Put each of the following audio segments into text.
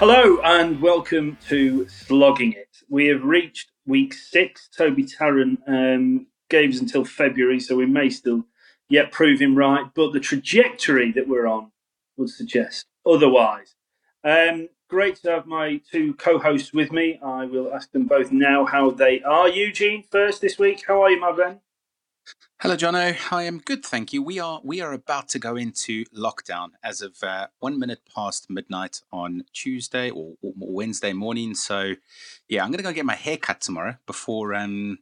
Hello and welcome to Slogging It. We have reached week six. Toby Tarrant um, gave us until February, so we may still yet prove him right, but the trajectory that we're on would suggest otherwise. Um, great to have my two co-hosts with me. I will ask them both now how they are. Eugene, first this week. How are you, my friend? Hello, Jono. I am good, thank you. We are we are about to go into lockdown as of uh, one minute past midnight on Tuesday or, or Wednesday morning. So, yeah, I'm going to go get my hair cut tomorrow. Before, um,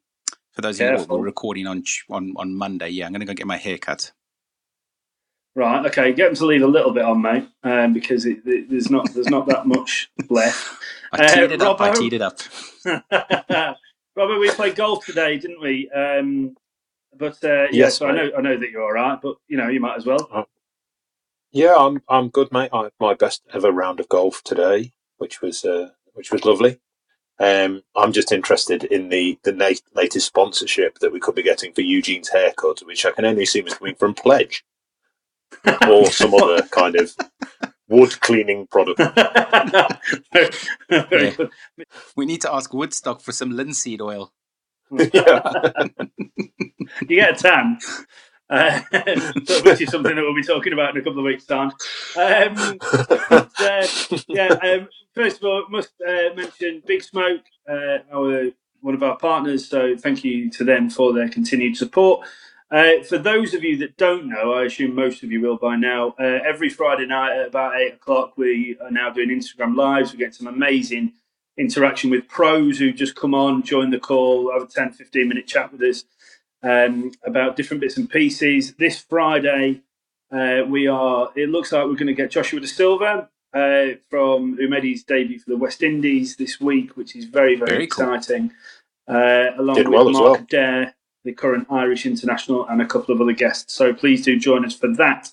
for those Careful. of you who are recording on on on Monday, yeah, I'm going to go get my hair cut. Right. Okay. Get them to leave a little bit on, mate, um, because it, it, there's not there's not that much left. I teed uh, it up. Robbo, I teed it up. Robert, we played golf today, didn't we? Um, but uh, yes, yeah, so I know I know that you're all right, but you know you might as well. Uh, yeah, I'm I'm good, mate. I had my best ever round of golf today, which was uh, which was lovely. Um, I'm just interested in the the na- latest sponsorship that we could be getting for Eugene's haircut, which I can only assume is coming from Pledge or some other kind of wood cleaning product. yeah. We need to ask Woodstock for some linseed oil. you get a tan, uh, which is something that we'll be talking about in a couple of weeks' time. Um, but, uh, yeah, um, first of all, must uh, mention Big Smoke, uh, our one of our partners. So thank you to them for their continued support. Uh, for those of you that don't know, I assume most of you will by now. Uh, every Friday night at about eight o'clock, we are now doing Instagram lives. We get some amazing interaction with pros who just come on, join the call, have a 10, 15 minute chat with us um, about different bits and pieces. This Friday, uh, we are. It looks like we're going to get Joshua Da Silva uh, from who made his debut for the West Indies this week, which is very very, very exciting. Cool. Uh, along Did with well Mark well. Adair, the current Irish international, and a couple of other guests. So please do join us for that.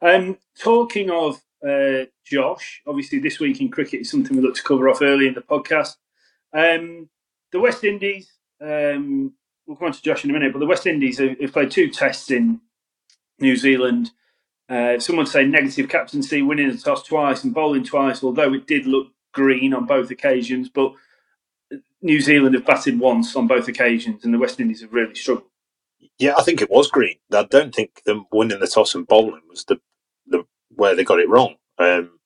Um, talking of uh, Josh, obviously this week in cricket is something we look to cover off early in the podcast. Um, the West Indies um, we'll come on to Josh in a minute, but the West Indies have, have played two tests in New Zealand. Uh, someone say negative captaincy, winning the toss twice and bowling twice, although it did look green on both occasions. But New Zealand have batted once on both occasions, and the West Indies have really struggled. Yeah, I think it was green. I don't think them winning the toss and bowling was the the where they got it wrong. Um,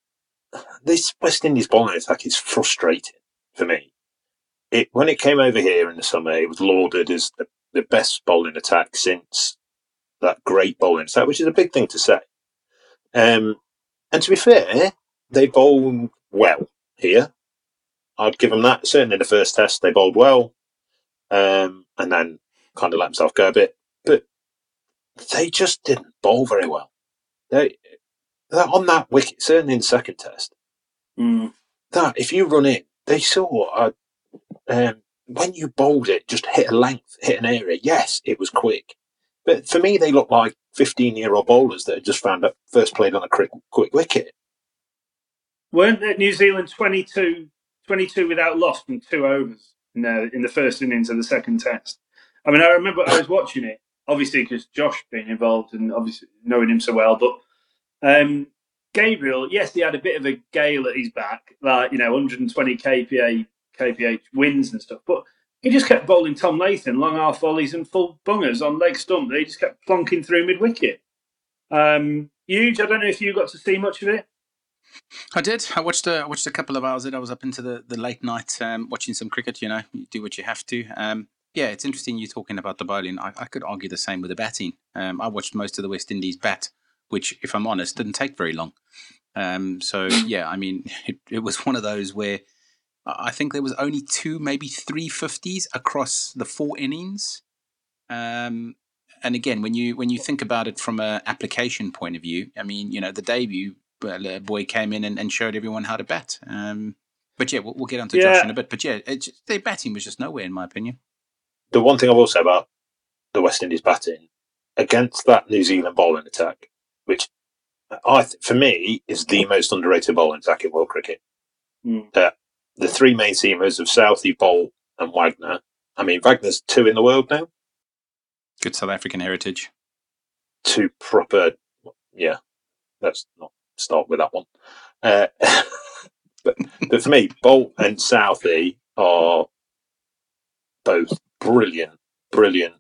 this West Indies bowling attack is frustrating for me it when it came over here in the summer, it was lauded as the, the best bowling attack since that great bowling attack, which is a big thing to say. Um, and to be fair, they bowled well here. I'd give them that. Certainly in the first test, they bowled well, um, and then kind of let themselves go a bit. But they just didn't bowl very well. They on that wicket, certainly in the second test. Mm. That if you run in, they saw a um, when you bowled it, just hit a length, hit an area. Yes, it was quick, but for me, they look like fifteen-year-old bowlers that had just found out first played on a quick, quick wicket. Weren't New Zealand 22, 22 without loss from two overs in the, in the first innings of the second test? I mean, I remember I was watching it, obviously because Josh being involved and obviously knowing him so well, but um, Gabriel, yes, he had a bit of a gale at his back, like you know, 120 kPa KPH wins and stuff. But he just kept bowling Tom Latham, long half volleys and full bungers on leg stump. He just kept plonking through mid wicket. Um, huge. I don't know if you got to see much of it. I did. I watched a watched a couple of hours. It. I was up into the, the late night um, watching some cricket. You know, you do what you have to. Um, yeah, it's interesting you talking about the bowling. I, I could argue the same with the batting. Um, I watched most of the West Indies bat, which, if I'm honest, didn't take very long. Um, so yeah, I mean, it, it was one of those where I think there was only two, maybe three fifties across the four innings. Um, and again, when you when you think about it from an application point of view, I mean, you know, the debut uh, boy came in and, and, showed everyone how to bat. Um, but yeah, we'll, we'll get on to yeah. Josh in a bit. But yeah, it, their batting was just nowhere, in my opinion. The one thing I will say about the West Indies batting against that New Zealand bowling attack, which I, for me, is the most underrated bowling attack in world cricket. Mm. Uh, the three main seamers of Southey, Boult, and Wagner. I mean, Wagner's two in the world now. Good South African heritage. Two proper, yeah. Let's not start with that one. Uh, but for me, Boult and Southey are both brilliant, brilliant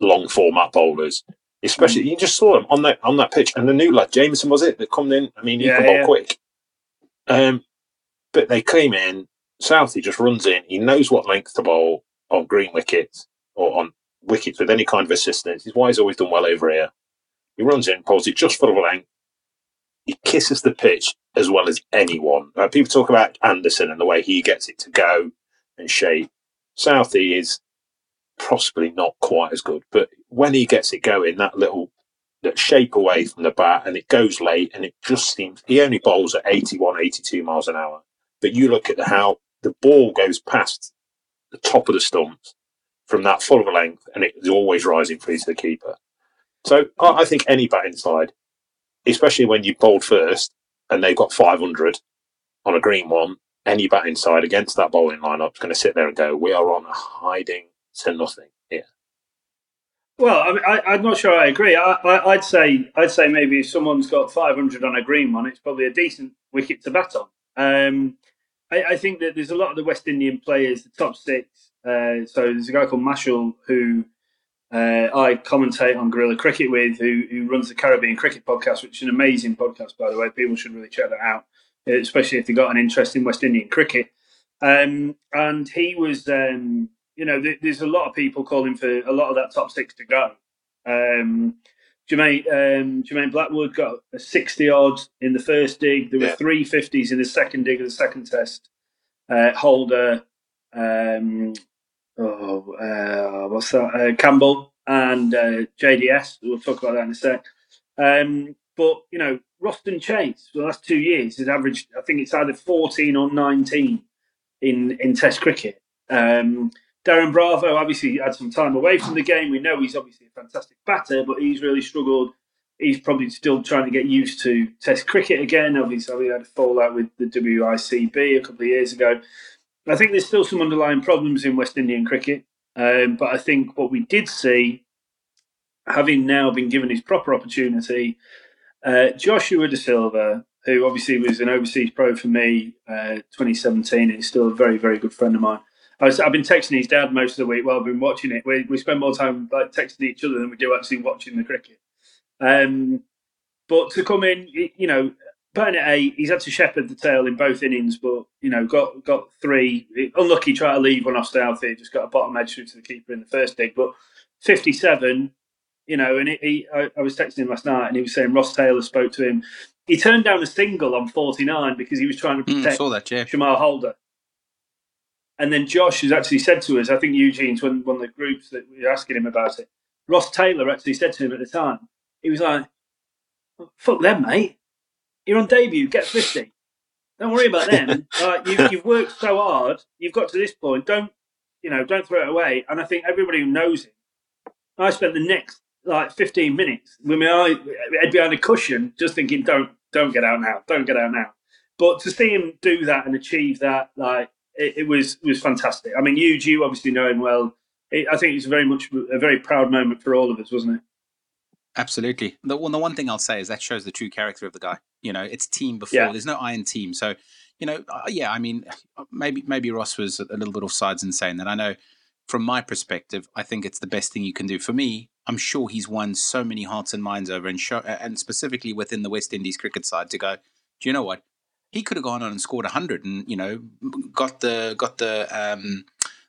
long format bowlers. Especially, you just saw them on that on that pitch, and the new lad Jamieson was it that come in. I mean, he Yeah, can yeah. quick. Um, but they came in. Southey just runs in. He knows what length to bowl on green wickets or on wickets with any kind of assistance. It's why he's always done well over here. He runs in, pulls it just for the length. He kisses the pitch as well as anyone. Uh, people talk about Anderson and the way he gets it to go and shape. Southey is possibly not quite as good, but when he gets it going, that little that shape away from the bat and it goes late and it just seems he only bowls at 81, 82 miles an hour. But you look at how the ball goes past the top of the stumps from that full of a length and it is always rising free to the keeper. So I, I think any batting side, especially when you bowled first and they've got 500 on a green one, any batting side against that bowling lineup is going to sit there and go, we are on a hiding to nothing. Well, I I'm not sure I agree. I, I'd say I'd say maybe if someone's got 500 on a green one, it's probably a decent wicket to bat on. Um, I, I think that there's a lot of the West Indian players, the top six. Uh, so there's a guy called Mashal who uh, I commentate on Guerilla Cricket with, who, who runs the Caribbean Cricket Podcast, which is an amazing podcast, by the way. People should really check that out, especially if they've got an interest in West Indian cricket. Um, and he was, um, you know, th- there's a lot of people calling for a lot of that top six to go. Um, Jermaine, um, Jermaine Blackwood got a 60 odd in the first dig. There were Yeah. three 50s in the second dig of the second test. Uh, Holder, um, oh, uh, what's that? Uh, Campbell and uh, JDS. We'll talk about that in a sec. Um, but, you know, Roston Chase, for the last two years, has averaged, I think it's either 14 or 19 in, in Test cricket. Um, Darren Bravo obviously had some time away from the game. We know he's obviously a fantastic batter, but he's really struggled. He's probably still trying to get used to Test cricket again. Obviously, he had a fallout with the WICB a couple of years ago. I think there's still some underlying problems in West Indian cricket, um, but I think what we did see, having now been given his proper opportunity, uh, Joshua Da Silva, who obviously was an overseas pro for me, uh, 2017, and is still a very, very good friend of mine. I was, I've been texting his dad most of the week while I've been watching it. We, we spend more time like texting each other than we do actually watching the cricket. Um, but to come in, you know, batting at eight, he's had to shepherd the tail in both innings, but you know, got got three. Unlucky, try to leave one off Southey, just got a bottom edge through to the keeper in the first dig. But fifty-seven, you know, and he, he I, I was texting him last night, and he was saying Ross Taylor spoke to him. He turned down a single on forty-nine because he was trying to Mm, protect saw that, yeah. Shamal Holder. And then Josh has actually said to us, I think Eugene's one, one of the groups that we were asking him about it. Ross Taylor actually said to him at the time, he was like, fuck them, mate. You're on debut, get 50. Don't worry about them. like, you, you've worked so hard, you've got to this point. Don't, you know, don't throw it away. And I think everybody who knows him, I spent the next like 15 minutes with my eye head behind a cushion, just thinking, don't, don't get out now, don't get out now. But to see him do that and achieve that, like it, it was was fantastic. I mean, you you obviously know him well. It, I think it's very much a very proud moment for all of us, wasn't it? Absolutely. The one, the one thing I'll say is that shows the true character of the guy. You know, it's team before. Yeah. There's no I in team. So, you know, uh, yeah. I mean, maybe maybe Ross was a little bit offsides in saying that. I know, from my perspective, I think it's the best thing you can do. For me, I'm sure he's won so many hearts and minds over, and show, and specifically within the West Indies cricket side, to go. Do you know what? He could have gone on and scored hundred, and you know, got the got the um,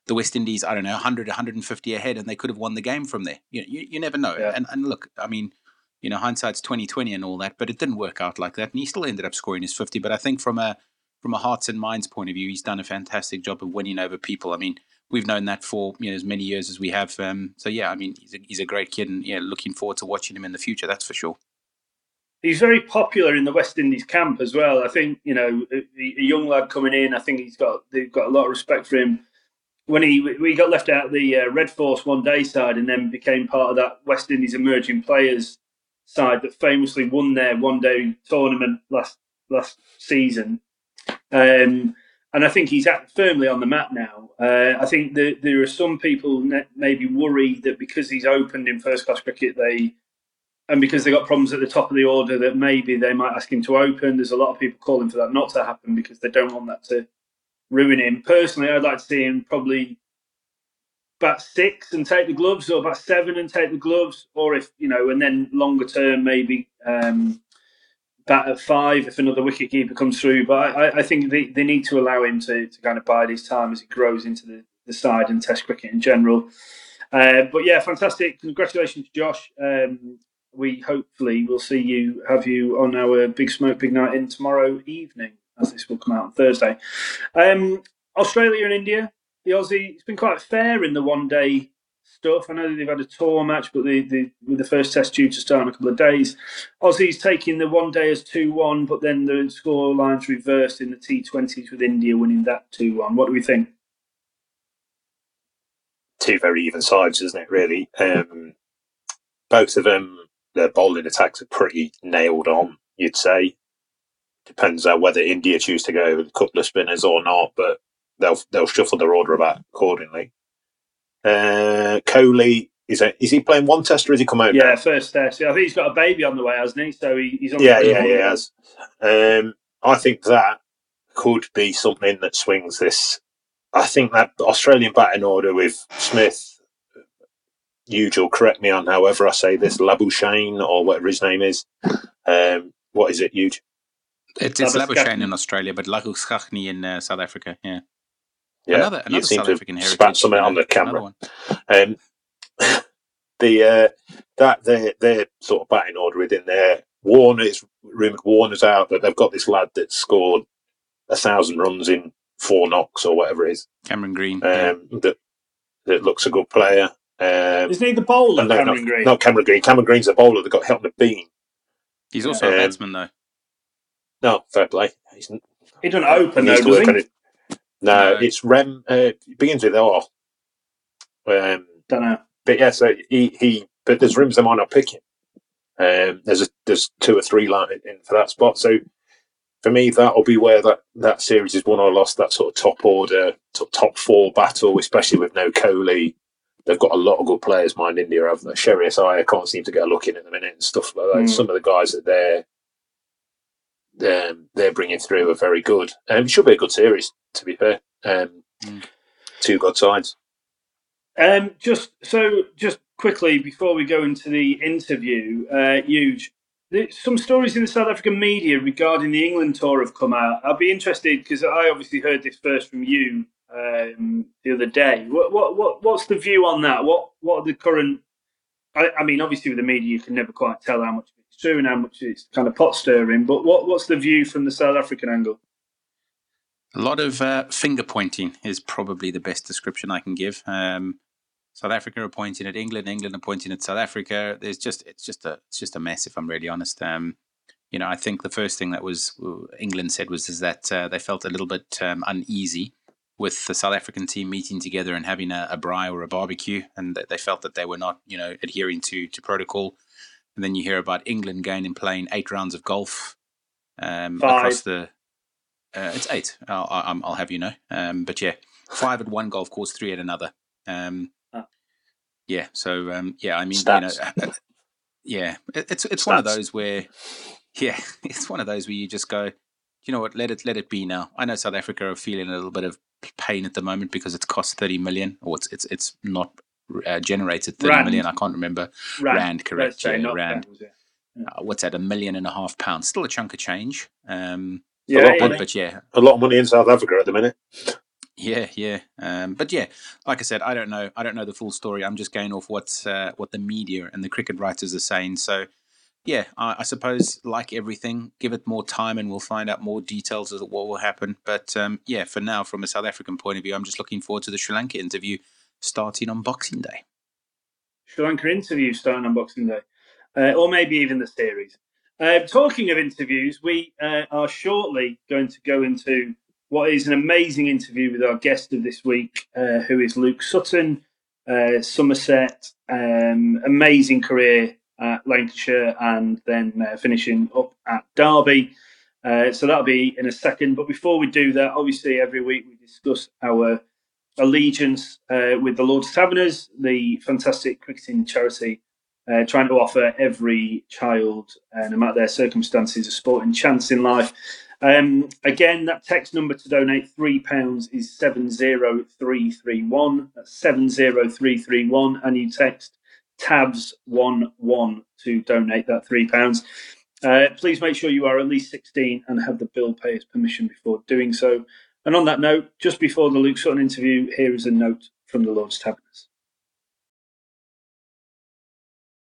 the West Indies, I don't know, 100, 150 ahead, and they could have won the game from there. You, you, you never know. Yeah. And, and look, I mean, you know, hindsight's 2020 and all that, but it didn't work out like that. And he still ended up scoring his 50. But I think from a from a hearts and minds point of view, he's done a fantastic job of winning over people. I mean, we've known that for you know as many years as we have. Um, so yeah, I mean, he's a, he's a great kid, and yeah, looking forward to watching him in the future. That's for sure. He's very popular in the West Indies camp as well. I think you know a, a young lad coming in. I think he's got they've got a lot of respect for him. When he we got left out of the uh, Red Force one day side and then became part of that West Indies emerging players side that famously won their one day tournament last last season. Um, and I think he's firmly on the map now. Uh, I think that there are some people maybe worried that because he's opened in first class cricket, they and because they got problems at the top of the order, that maybe they might ask him to open. There's a lot of people calling for that not to happen because they don't want that to ruin him. Personally, I'd like to see him probably bat six and take the gloves, or bat seven and take the gloves, or if you know, and then longer term maybe um, bat at five if another wicket keeper comes through. But I, I think they, they need to allow him to, to kind of bide his time as he grows into the, the side and Test cricket in general. Uh, but yeah, fantastic! Congratulations, Josh. Um, we hopefully will see you have you on our Big Smoke Big Night in tomorrow evening, as this will come out on Thursday. Um, Australia and India, the Aussie. It's been quite fair in the one day stuff. I know they've had a tour match, but the, the with the first test due to start in a couple of days. Aussies taking the one day as two one, but then the score lines reversed in the T Twenties with India winning that two one. What do we think? Two very even sides, isn't it? Really, um, both of them. Their bowling attacks are pretty nailed on. You'd say. Depends on whether India choose to go with a couple of spinners or not, but they'll they'll shuffle their order about accordingly. Uh, Kohli is a, is he playing one test or has he come out? Yeah, now? first test. I think he's got a baby on the way, hasn't he? So he, he's on. Yeah, yeah, he has. Um, I think that could be something that swings this. I think that Australian batting order with Smith, usual. Correct me on however I say this, Labuschagne or whatever his name is. Um, what is it, Huge? It, it's Labuschagne in Australia, but Labuschagne in uh, South Africa. Yeah. Yeah, another, another seem South to African spat heritage. something you on the camera. Um, the uh, that their their sort of batting order within there. Warner is rumoured Warner's out, but they've got this lad that scored a thousand runs in four knocks or whatever it is. Cameron Green. yeah. Um, that that looks a good player. Um, Isn't he the bowler, no, Cameron not, Green? not Cameron Green. Cameron Green's a bowler that got hit on the beam. He's also a um, batsman, though. No, fair play. He's, He doesn't open he though, does he? on it. No, No. it's Rem. Uh, it begins with R. Um, Don't know. but yeah, so he, he but there's rooms they might not pick him. Um, there's a, there's two or three line in for that spot. So for me, that'll be where that, that series is won or lost. That sort of top order, top, top four battle, especially with no Kohli. They've got a lot of good players. Mind India have the Sherry I can't seem to get a look in at the minute and stuff like that. Mm. Some of the guys that they're um, they're bringing through are very good. Um, it should be a good series, to be fair. Um, Mm. Two good sides. Um, just so, just quickly before we go into the interview, uh, huge. Some stories in the South African media regarding the England tour have come out. I'd be interested because I obviously heard this first from you um, the other day. What, what, what, what's the view on that? What, what are the current? I, I mean, obviously with the media, you can never quite tell how much it's true and how much it's kind of pot stirring. But what, what's the view from the South African angle? A lot of uh, finger pointing is probably the best description I can give. Um, South Africa are pointing at England, England are pointing at South Africa. There's just it's just a it's just a mess if I'm really honest. Um, you know, I think the first thing that was uh, England said was is that uh, they felt a little bit um, uneasy with the South African team meeting together and having a, a braai or a barbecue, and they felt that they were not you know adhering to to protocol. And then you hear about England going and playing eight rounds of golf um, across the. Uh, it's eight. I'll, I'll, I'll have you know. Um, but yeah, five at one golf course, three at another. Um, Ah. yeah. So um, yeah, I mean, you know, yeah, it, it's it's one of those where, yeah, it's one of those where you just go, you know what, let it let it be now. I know South Africa are feeling a little bit of pain at the moment because it's cost thirty million, or it's it's it's not uh, generated thirty Rand. million. I can't remember. Rand, correct, Let's yeah, not rand. pounds, yeah. Uh, what's that? A million and a half pounds. Still a chunk of change. Um, Yeah, lot yeah. but, but yeah, A lot of money in South Africa at the minute. yeah, yeah. Um, but yeah, like I said, I don't know. I don't know the full story. I'm just going off what uh, what the media and the cricket writers are saying. So, yeah, I, I suppose like everything, give it more time, and we'll find out more details of what will happen. But um, yeah, for now, from a South African point of view, I'm just looking forward to the Sri Lanka interview starting on Boxing Day. Sri Lanka interview starting on Boxing Day, uh, or maybe even the series. Uh, talking of interviews, we uh, are shortly going to go into what is an amazing interview with our guest of this week, uh, who is Luke Sutton, uh, Somerset, um, amazing career at Lancashire, and then uh, finishing up at Derby. Uh, so that'll be in a second. But before we do that, obviously every week we discuss our allegiance uh, with the Lord's Taverners, the fantastic cricketing charity, uh, trying to offer every child, uh, no matter their circumstances, a sporting chance in life. Um, again, that text number to donate £3 is 70331. That's 70331. And you text TABS11 to donate that £3. Uh, please make sure you are at least 16 and have the bill payer's permission before doing so. And on that note, just before the Luke Sutton interview, here is a note from the Lord's Taverners.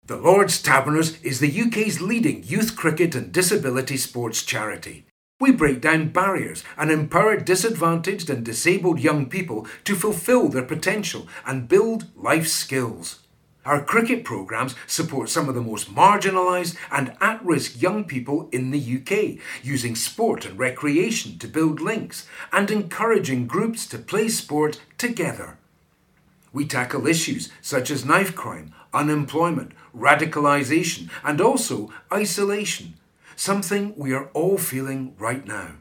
The Lord's Taverners is the UK's leading youth cricket and disability sports charity. We break down barriers and empower disadvantaged and disabled young people to fulfil their potential and build life skills. Our cricket programmes support some of the most marginalised and at risk young people in the UK, using sport and recreation to build links and encouraging groups to play sport together. We tackle issues such as knife crime, unemployment, radicalisation, and also isolation, something we are all feeling right now.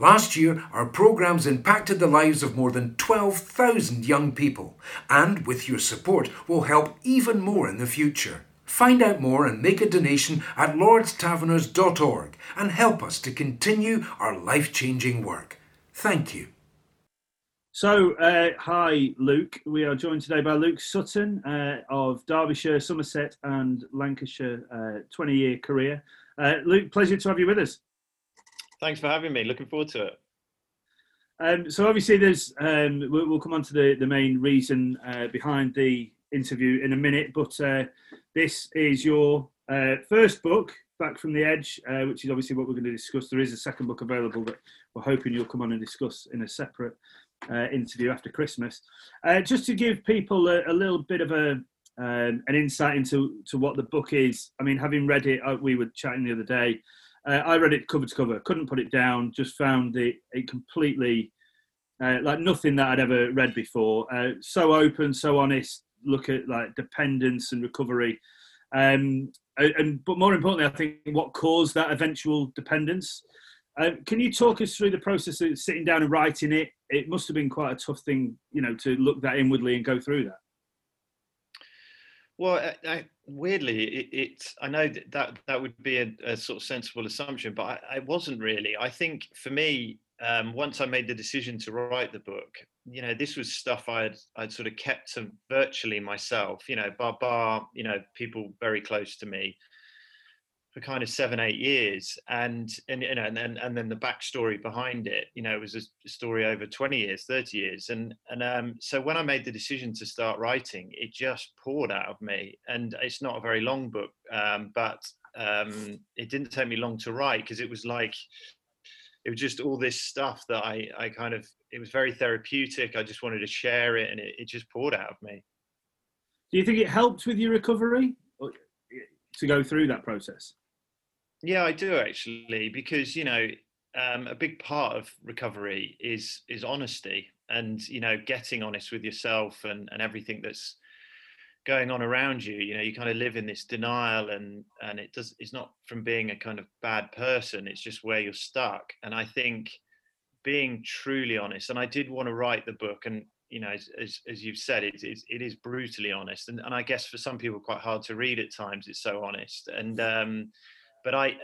Last year, our programs impacted the lives of more than 12,000 young people, and with your support, will help even more in the future. Find out more and make a donation at lordstaverners.org and help us to continue our life changing work. Thank you. So, uh, hi, Luke. We are joined today by Luke Sutton uh, of Derbyshire, Somerset, and Lancashire, 20 uh, year career. Uh, Luke, pleasure to have you with us. Thanks for having me. Looking forward to it. Um, so obviously, there's um, we'll, we'll, come on to the, the main reason uh, behind the interview in a minute, but uh, this is your uh, first book, Back from the Edge, uh, which is obviously what we're going to discuss. There is a second book available that we're hoping you'll come on and discuss in a separate uh, interview after Christmas. Uh, just to give people a, a little bit of a um, an insight into to what the book is. I mean, having read it, we were chatting the other day. Uh, I read it cover to cover, couldn't put it down, just found it, it completely uh, like nothing that I'd ever read before. Uh, so open, so honest, look at like dependence and recovery. Um, and but more importantly, I think what caused that eventual dependence. Uh, can you talk us through the process of sitting down and writing it? It must have been quite a tough thing, you know, to look that inwardly and go through that. Well, I, I, weirdly, it, it, I know that that, that would be a, a, sort of sensible assumption, but I, I wasn't really. I think for me, um, once I made the decision to write the book, you know, this was stuff I'd I'd sort of kept to virtually myself. You know, bar bar, you know, people very close to me for kind of seven eight years and and you know and then and then the backstory behind it you know it was a story over 20 years 30 years and and um so when i made the decision to start writing it just poured out of me and it's not a very long book um but um it didn't take me long to write because it was like it was just all this stuff that i i kind of it was very therapeutic i just wanted to share it and it, it just poured out of me do you think it helped with your recovery to go through that process? Yeah, I do actually, because you know, um, a big part of recovery is is honesty, and you know, getting honest with yourself and and everything that's going on around you. You know, you kind of live in this denial, and and it does. It's not from being a kind of bad person. It's just where you're stuck. And I think being truly honest, and I did want to write the book, and you know, as, as, as you've said, it, it, it is brutally honest, and, and I guess for some people quite hard to read at times. It's so honest, and um, but I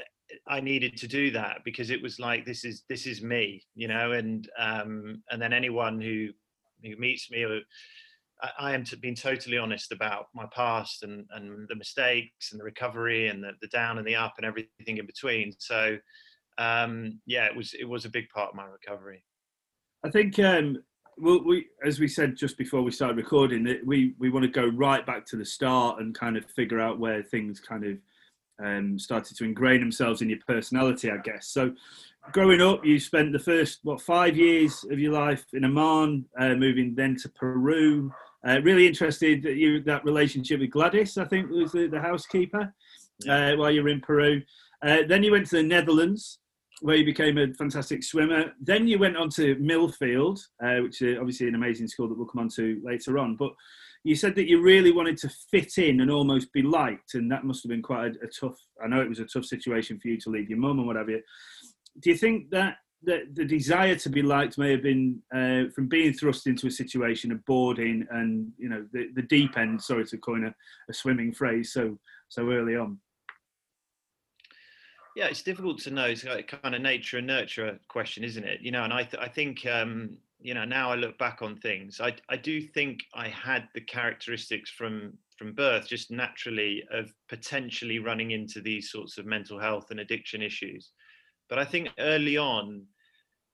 I needed to do that because it was like this is this is me, you know, and um, and then anyone who who meets me I, I am to, being totally honest about my past and and the mistakes and the recovery and the, the down and the up and everything in between. So um, yeah, it was it was a big part of my recovery. I think um, well, we as we said just before we started recording we we want to go right back to the start and kind of figure out where things kind of um, started to ingrain themselves in your personality, I guess. So, growing up, you spent the first what five years of your life in Amman, uh, moving then to Peru. Uh, really interested that you that relationship with Gladys, I think, was the, the housekeeper uh, while you were in Peru. Uh, then you went to the Netherlands, where you became a fantastic swimmer. Then you went on to Millfield, uh, which is obviously an amazing school that we'll come on to later on. But you said that you really wanted to fit in and almost be liked, and that must have been quite a, a tough. I know it was a tough situation for you to leave your mum and whatever. Do you think that that the desire to be liked may have been uh, from being thrust into a situation of boarding and you know the, the deep end? Sorry to coin a, a swimming phrase so so early on. Yeah, it's difficult to know. It's like kind of nature and nurture question, isn't it? You know, and I th- I think um, you know now I look back on things. I I do think I had the characteristics from from birth, just naturally, of potentially running into these sorts of mental health and addiction issues. But I think early on,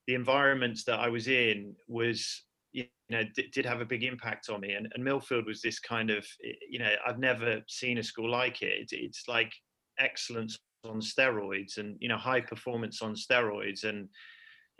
the environments that I was in was you know d- did have a big impact on me and, and millfield was this kind of you know i've never seen a school like it it's, it's like excellence on steroids and you know high performance on steroids and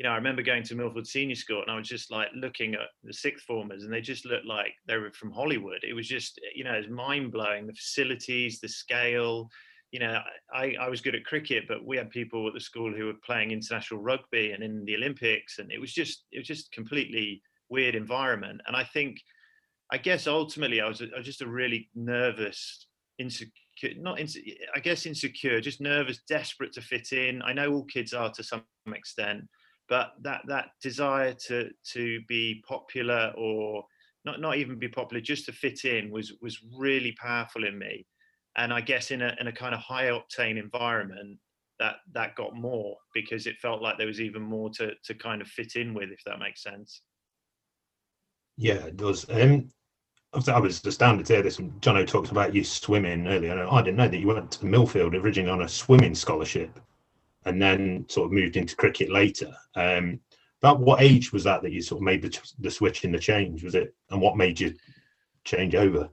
you know i remember going to Millfield senior school and i was just like looking at the sixth formers and they just looked like they were from hollywood. It was just you know it's mind-blowing the facilities the scale. You know I, I was good at cricket but we had people at the school who were playing international rugby and in the olympics and it was just it was just completely weird environment. And i think i guess ultimately i was, was just a really nervous insecure not I guess insecure, just nervous, desperate to fit in. I know all kids are to some extent, but that that desire to to be popular or not not even be popular, just to fit in was was really powerful in me. And I guess in a in a kind of high octane environment, that that got more because it felt like there was even more to to kind of fit in with, if that makes sense. Yeah, it does. Um, I was astounded to hear this. When Jono talked about you swimming earlier. I didn't know that you went to Millfield originally on a swimming scholarship, and then sort of moved into cricket later. Um, about what age was that that you sort of made the, the switch in the change? Was it, and what made you change over?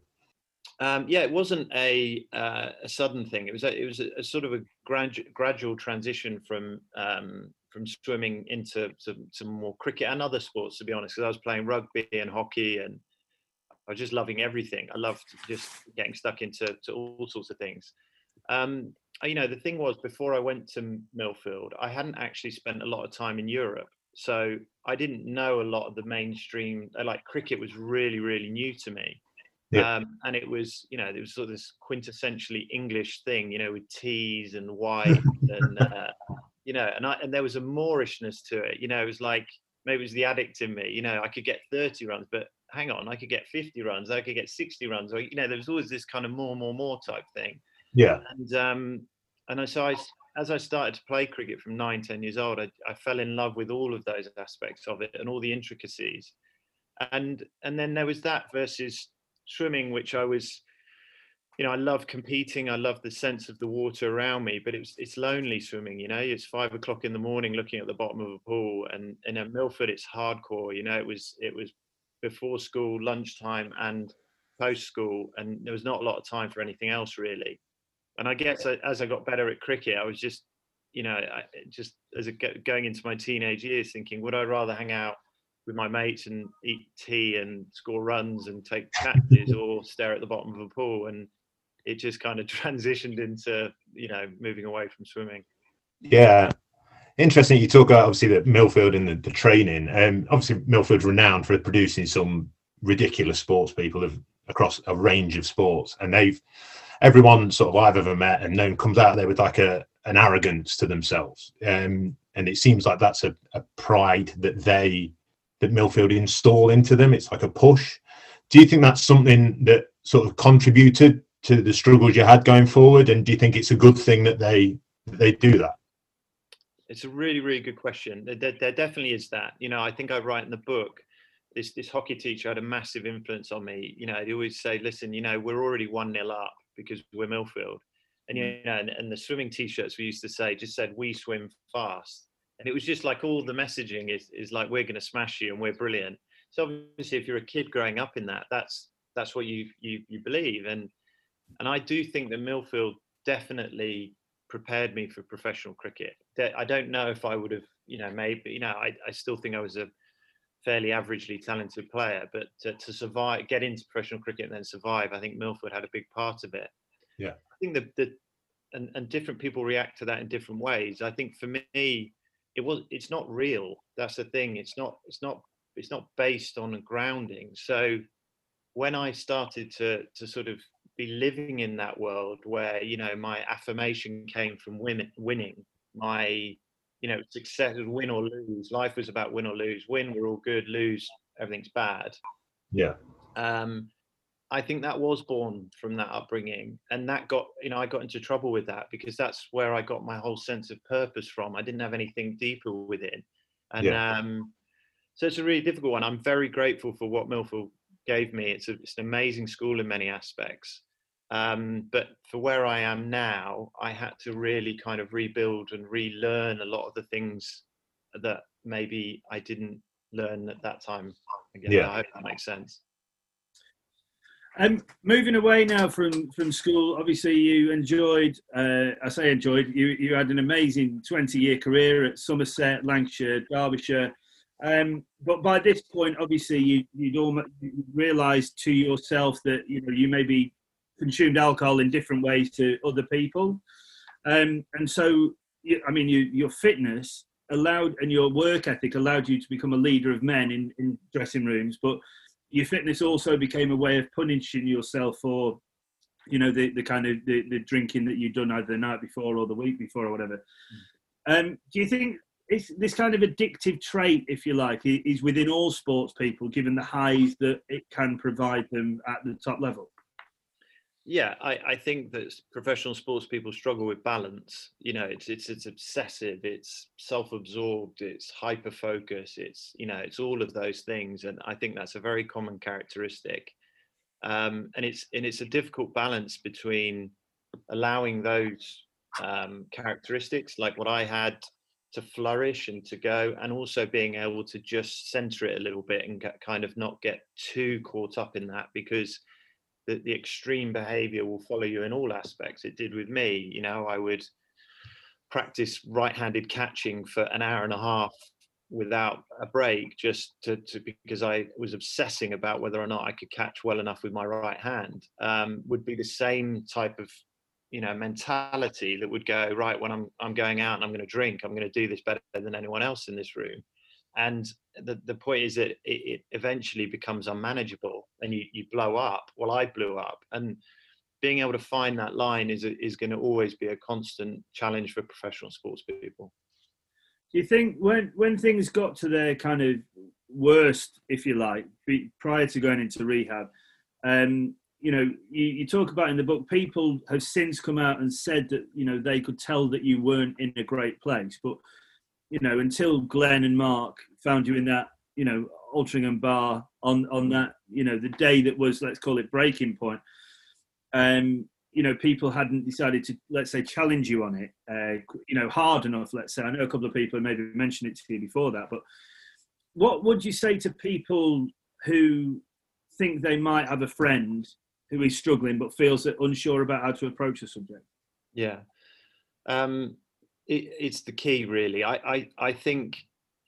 Um, yeah, it wasn't a uh, a sudden thing. It was a, it was a, a sort of a gradu- gradual transition from um, from swimming into some, some more cricket and other sports. To be honest, because I was playing rugby and hockey and I was just loving everything. I loved just getting stuck into to all sorts of things. Um, you know, the thing was before I went to Millfield, I hadn't actually spent a lot of time in Europe, so I didn't know a lot of the mainstream. Uh, like cricket was really, really new to me. Yeah. Um, and it was, you know, it was sort of this quintessentially English thing, you know, with T's and Y's and, uh, you know, and I, and there was a Moorishness to it, you know, it was like, maybe it was the addict in me, you know, I could get 30 runs, but hang on, I could get 50 runs, I could get 60 runs, or you know, there was always this kind of more, more, more type thing. Yeah. And um, and so I, as I started to play cricket from nine, 10 years old, I, I fell in love with all of those aspects of it and all the intricacies. And and then there was that versus swimming, which I was, you know, I love competing. I love the sense of the water around me, but it's it's lonely swimming. You know, it's five o'clock in the morning, looking at the bottom of a pool, and in a Millfield, it's hardcore. You know, it was it was before school, lunchtime, and post school, and there was not a lot of time for anything else really. And I guess as I got better at cricket, I was just, you know, I, just as a, going into my teenage years, thinking, would I rather hang out with my mates and eat tea and score runs and take catches, or stare at the bottom of a pool? And it just kind of transitioned into, you know, moving away from swimming. Yeah, interesting you talk about obviously the Millfield and the, the training. Um, obviously Millfield's renowned for producing some ridiculous sports people of, across a range of sports, and they've everyone sort of I've ever met and known comes out there with like a an arrogance to themselves, um, and it seems like that's a, a pride that they that Millfield install into them. It's like a push. Do you think that's something that sort of contributed to the struggles you had going forward, and do you think it's a good thing that they they do that? It's a really, really good question. There, there, definitely is that. You know, I think I write in the book. This this hockey teacher had a massive influence on me. You know, they always say, "Listen, you know, we're already one nil up because we're Millfield," and you mm. know, and, and the swimming t-shirts we used to say just said, "We swim fast," and it was just like all the messaging is is like we're going to smash you and we're brilliant. So obviously, if you're a kid growing up in that, that's that's what you you you believe, and and I do think that Millfield definitely prepared me for professional cricket. I don't know if I would have, you know, maybe, you know, I, I still think I was a fairly averagely talented player, but to, to, survive, get into professional cricket and then survive, I think Millfield had a big part of it. Yeah. I think that the, and, and different people react to that in different ways. I think for me, it was, it's not real. That's the thing. It's not, it's not, it's not based on a grounding. So when I started to, to sort of be living in that world where you know my affirmation came from women winning my you know success was win or lose life was about win or lose win we're all good lose everything's bad yeah um I think that was born from that upbringing, and that got you know I got into trouble with that because that's where I got my whole sense of purpose from. I didn't have anything deeper within, and yeah. um, so it's a really difficult one. I'm very grateful for what Millfield gave me. It's, a, it's an amazing school in many aspects, um, but for where I am now, I had to really kind of rebuild and relearn a lot of the things that maybe I didn't learn at that time. Again, yeah. I hope that makes sense. Um, moving away now from from school, obviously you enjoyed. Uh, I say enjoyed. You you had an amazing twenty year career at Somerset, Lancashire, Derbyshire. Um, but by this point, obviously you you'd almost realised to yourself that you know you maybe consumed alcohol in different ways to other people, um, and so I mean you, your fitness allowed and your work ethic allowed you to become a leader of men in, in dressing rooms, but your fitness also became a way of punishing yourself for you know the, the kind of the, the drinking that you'd done either the night before or the week before or whatever. Um, do you think it's this kind of addictive trait if you like is within all sports people given the highs that it can provide them at the top level yeah, I, I think that professional sports people struggle with balance. You know, it's it's it's obsessive, it's self-absorbed, it's hyper focus, it's you know, it's all of those things, and I think that's a very common characteristic. Um, and it's and it's a difficult balance between allowing those um, characteristics, like what I had, to flourish and to go, and also being able to just center it a little bit and get, kind of not get too caught up in that because the, the extreme behavior will follow you in all aspects. It did with me. You know, I would practice right-handed catching for an hour and a half without a break just to, to, because I was obsessing about whether or not I could catch well enough with my right hand um, would be the same type of you know mentality that would go right when I'm I'm going out and I'm going to drink I'm going to do this better than anyone else in this room and the, the point is that it, it, eventually becomes unmanageable and you, you blow up. Well i blew up and being able to find that line is is going to always be a constant challenge for professional sports people. Do you think when when things got to their kind of worst if you like prior to going into rehab um you know you, you talk about in the book people have since come out and said that you know they could tell that you weren't in a great place but you know, until Glenn and Mark found you in that, you know, Altrincham bar on on that, you know, the day that was let's call it breaking point. Um, you know, people hadn't decided to let's say challenge you on it, uh, you know, hard enough. Let's say I know a couple of people maybe mentioned it to you before that, but what would you say to people who think they might have a friend who is struggling but feels unsure about how to approach the subject? Yeah. Um, it, it's the key, really. I, I, I think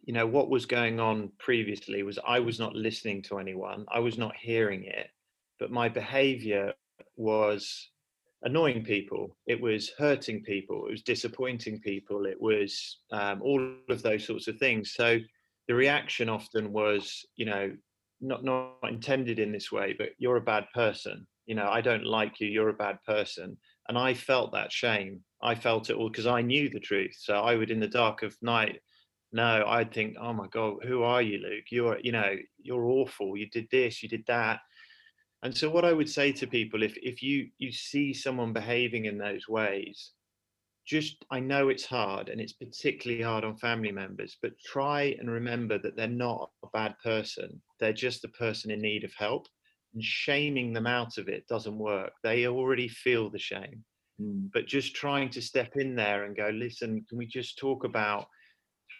you know what was going on previously was I was not listening to anyone. I was not hearing it, but my behavior was annoying people. It was hurting people. It was disappointing people. It was um, all of those sorts of things. So the reaction often was, you know, not not intended in this way, but you're a bad person. You know, I don't like you. You're a bad person, and I felt that shame. I felt it all because I knew the truth. So I would, in the dark of night, no, I'd think, oh my God, who are you, Luke? You're, you know, you're awful. You did this, you did that. And so what I would say to people, if if you you see someone behaving in those ways, just I know it's hard and it's particularly hard on family members, but try and remember that they're not a bad person. They're just a person in need of help. And shaming them out of it doesn't work. They already feel the shame. Mm. But just trying to step in there and go, listen, can we just talk about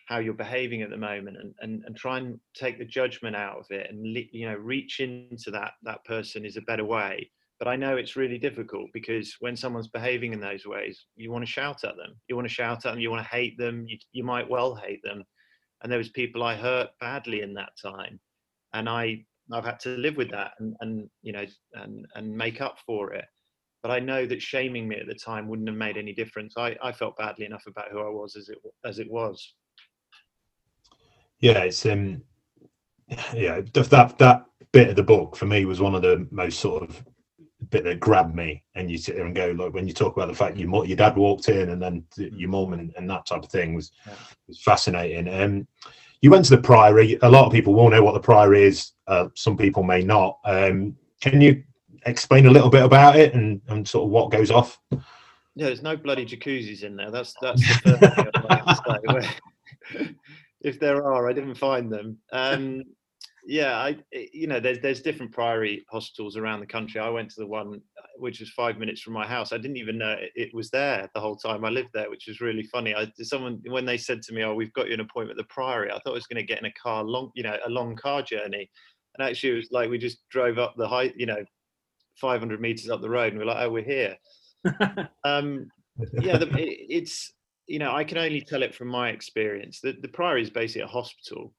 how you're behaving at the moment and, and, and try and take the judgment out of it and you know reach into that that person is a better way. But i know it's really difficult because when someone's behaving in those ways you want to shout at them. You want to shout at them you want to hate them you, you might well hate them. And there was people i hurt badly in that time. And i i've had to live with that and and you know and and make up for it but I know that shaming me at the time wouldn't have made any difference. I, I felt badly enough about who I was as it as it was. Yeah, it's um, yeah, that that bit of the book for me was one of the most sort of bit that grabbed me. And you sit there and go like when you talk about the fact your your dad walked in and then your mum and, and that type of thing was yeah. was fascinating. Um, you went to the Priory. A lot of people will know what the Priory is. Uh, some people may not. Um, can you explain a little bit about it and, and sort of what goes off? Yeah, there's no bloody jacuzzis in there. That's that's the first thing I'd like to say. if there are, I didn't find them. Um, yeah, I you know there's there's different priory hospitals around the country. I went to the one uh, which was five minutes from my house. I didn't even know it, was there the whole time I lived there, which was really funny. I someone when they said to me, "Oh, we've got you an appointment at the priory," I thought I was going to get in a car long, you know, a long car journey, and actually it was like we just drove up the high, you know, 500 meters up the road, and we're like, "Oh, we're here." um, yeah, the, it, it's you know I can only tell it from my experience. The the priory is basically a hospital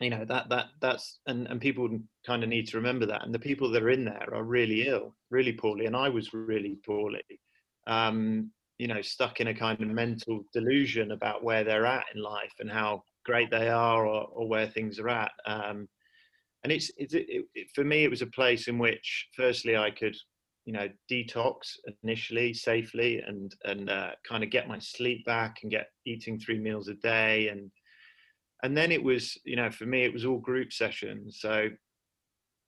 you know that that that's and and people kind of need to remember that and the people that are in there are really ill really poorly and i was really poorly um you know stuck in a kind of mental delusion about where they're at in life and how great they are or, or where things are at um and it's, it's it, it, for me it was a place in which firstly i could you know detox initially safely and and uh, kind of get my sleep back and get eating three meals a day. And and then it was you know for me it was all group sessions. So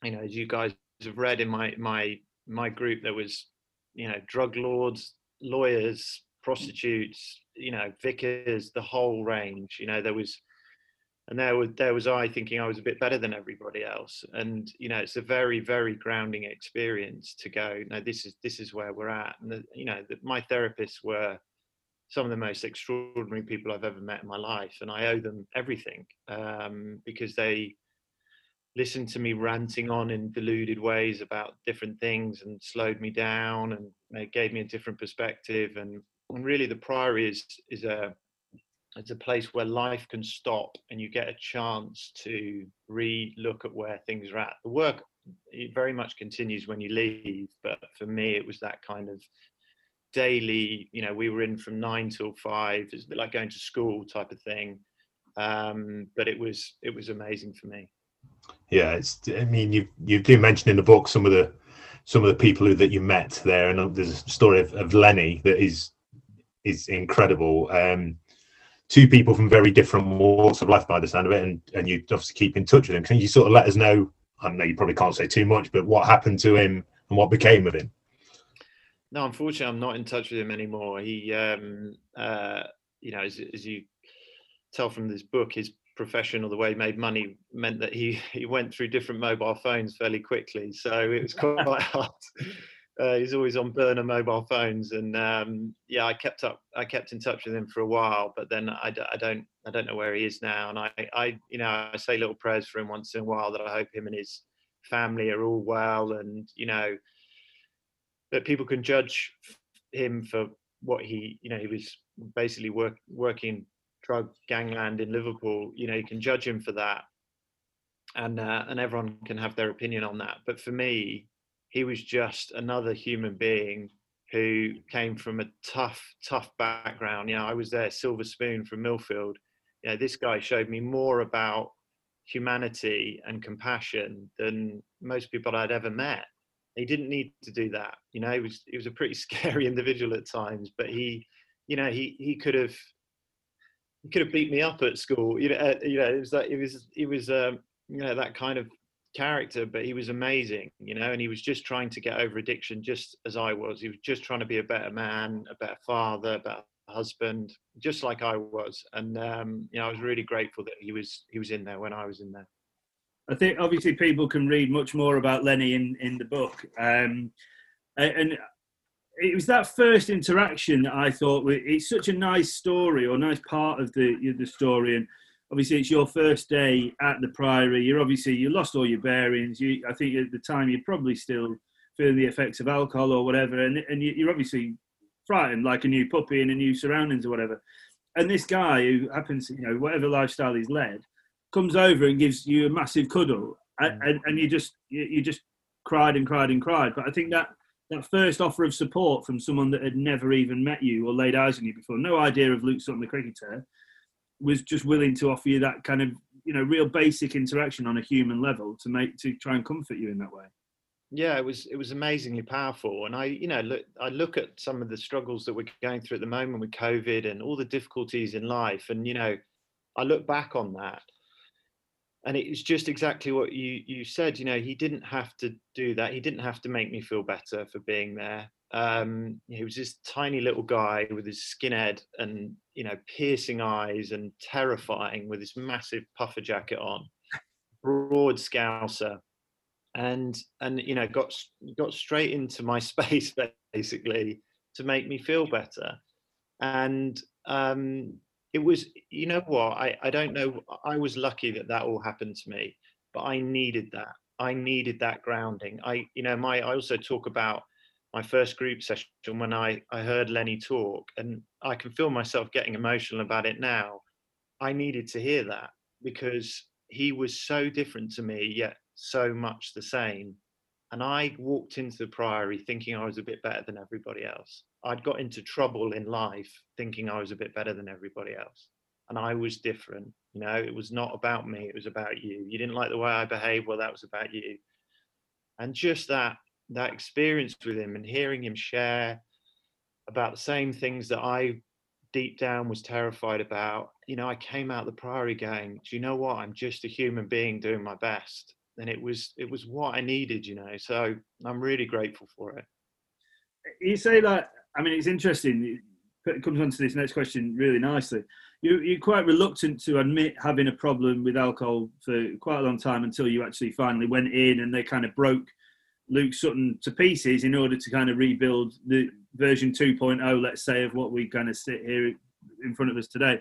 you know as you guys have read in my my my group there was you know drug lords lawyers prostitutes you know vicars the whole range. You know there was and there was there was i thinking i was a bit better than everybody else and you know it's a very very grounding experience to go no this is this is where we're at and the, you know the, my therapists were some of the most extraordinary people I've ever met in my life, and I owe them everything um, because they listened to me ranting on in deluded ways about different things and slowed me down and gave me a different perspective. And, and really, the Priory is is a it's a place where life can stop and you get a chance to re-look at where things are at. The work it very much continues when you leave, but for me, it was that kind of daily you know we were in from nine till five it's a bit like going to school type of thing um, but it was it was amazing for me yeah it's i mean you you do mention in the book some of the some of the people who, that you met there and there's a story of, of lenny that is is incredible um, two people from very different walks of life by the sound of it and and you obviously keep in touch with him can you sort of let us know i know you probably can't say too much but what happened to him and what became of him no, unfortunately, I'm not in touch with him anymore. He, um, uh, you know, as, as you tell from this book, his profession or the way he made money meant that he he went through different mobile phones fairly quickly. So it was quite hard. Uh, he's always on burner mobile phones, and um, yeah, I kept up. I kept in touch with him for a while, but then I, I don't I don't know where he is now. And I I you know I say little prayers for him once in a while that I hope him and his family are all well, and you know that people can judge him for what he you know he was basically work, working drug gangland in Liverpool. You know you can judge him for that, and uh, and everyone can have their opinion on that. But for me, he was just another human being who came from a tough tough background. You know I was there, silver spoon from Millfield. You know this guy showed me more about humanity and compassion than most people I'd ever met he didn't need to do that. You know, he was he was a pretty scary individual at times, but he, you know, he he could have he could have beat me up at school. You know, uh, you know, it was that it was he was um, you know that kind of character, but he was amazing. You know, and he was just trying to get over addiction, just as I was. He was just trying to be a better man, a better father, a better husband, just like I was. And um, you know, I was really grateful that he was he was in there when I was in there. I think obviously people can read much more about Lenny in, in the book. Um, and it was that first interaction that I thought it's such a nice story or nice part of the the story. And obviously, it's your first day at the Priory. You're obviously you lost all your bearings. You, I think at the time you're probably still feeling the effects of alcohol or whatever, and and you're obviously frightened like a new puppy in a new surroundings or whatever. And this guy who happens, you know, whatever lifestyle he's led, comes over and gives you a massive cuddle, and, mm. and, and you just you, you just cried and cried and cried. But I think that that first offer of support from someone that had never even met you or laid eyes on you before, no idea of Luke Sutton the cricketer, was just willing to offer you that kind of you know real basic interaction on a human level to make to try and comfort you in that way. Yeah, it was it was amazingly powerful, and I you know look I look at some of the struggles that we're going through at the moment with COVID and all the difficulties in life, and you know I look back on that and it's just exactly what you you said. You know, he didn't have to do that. He didn't have to make me feel better for being there. Um, he was this tiny little guy with his skinhead and you know piercing eyes and terrifying with his massive puffer jacket on, broad scouser, and and you know got got straight into my space basically to make me feel better, and um, it was you know what? I I don't know I was lucky that that all happened to me, but I needed that. I needed that grounding. I you know my I also talk about my first group session when I, I heard Lenny talk, and I can feel myself getting emotional about it now. I needed to hear that because he was so different to me, yet so much the same. And I walked into the priory thinking I was a bit better than everybody else. I'd got into trouble in life thinking I was a bit better than everybody else. And I was different. You know, it was not about me, it was about you. You didn't like the way I behaved, well, that was about you. And just that that experience with him and hearing him share about the same things that I deep down was terrified about. You know, I came out the priory going, do you know what? I'm just a human being doing my best. And it was it was what I needed, you know. So I'm really grateful for it. You say that I mean it's interesting. It comes on to this next question really nicely. You, you're quite reluctant to admit having a problem with alcohol for quite a long time until you actually finally went in and they kind of broke Luke Sutton to pieces in order to kind of rebuild the version 2.0, let's say, of what we kind of sit here in front of us today.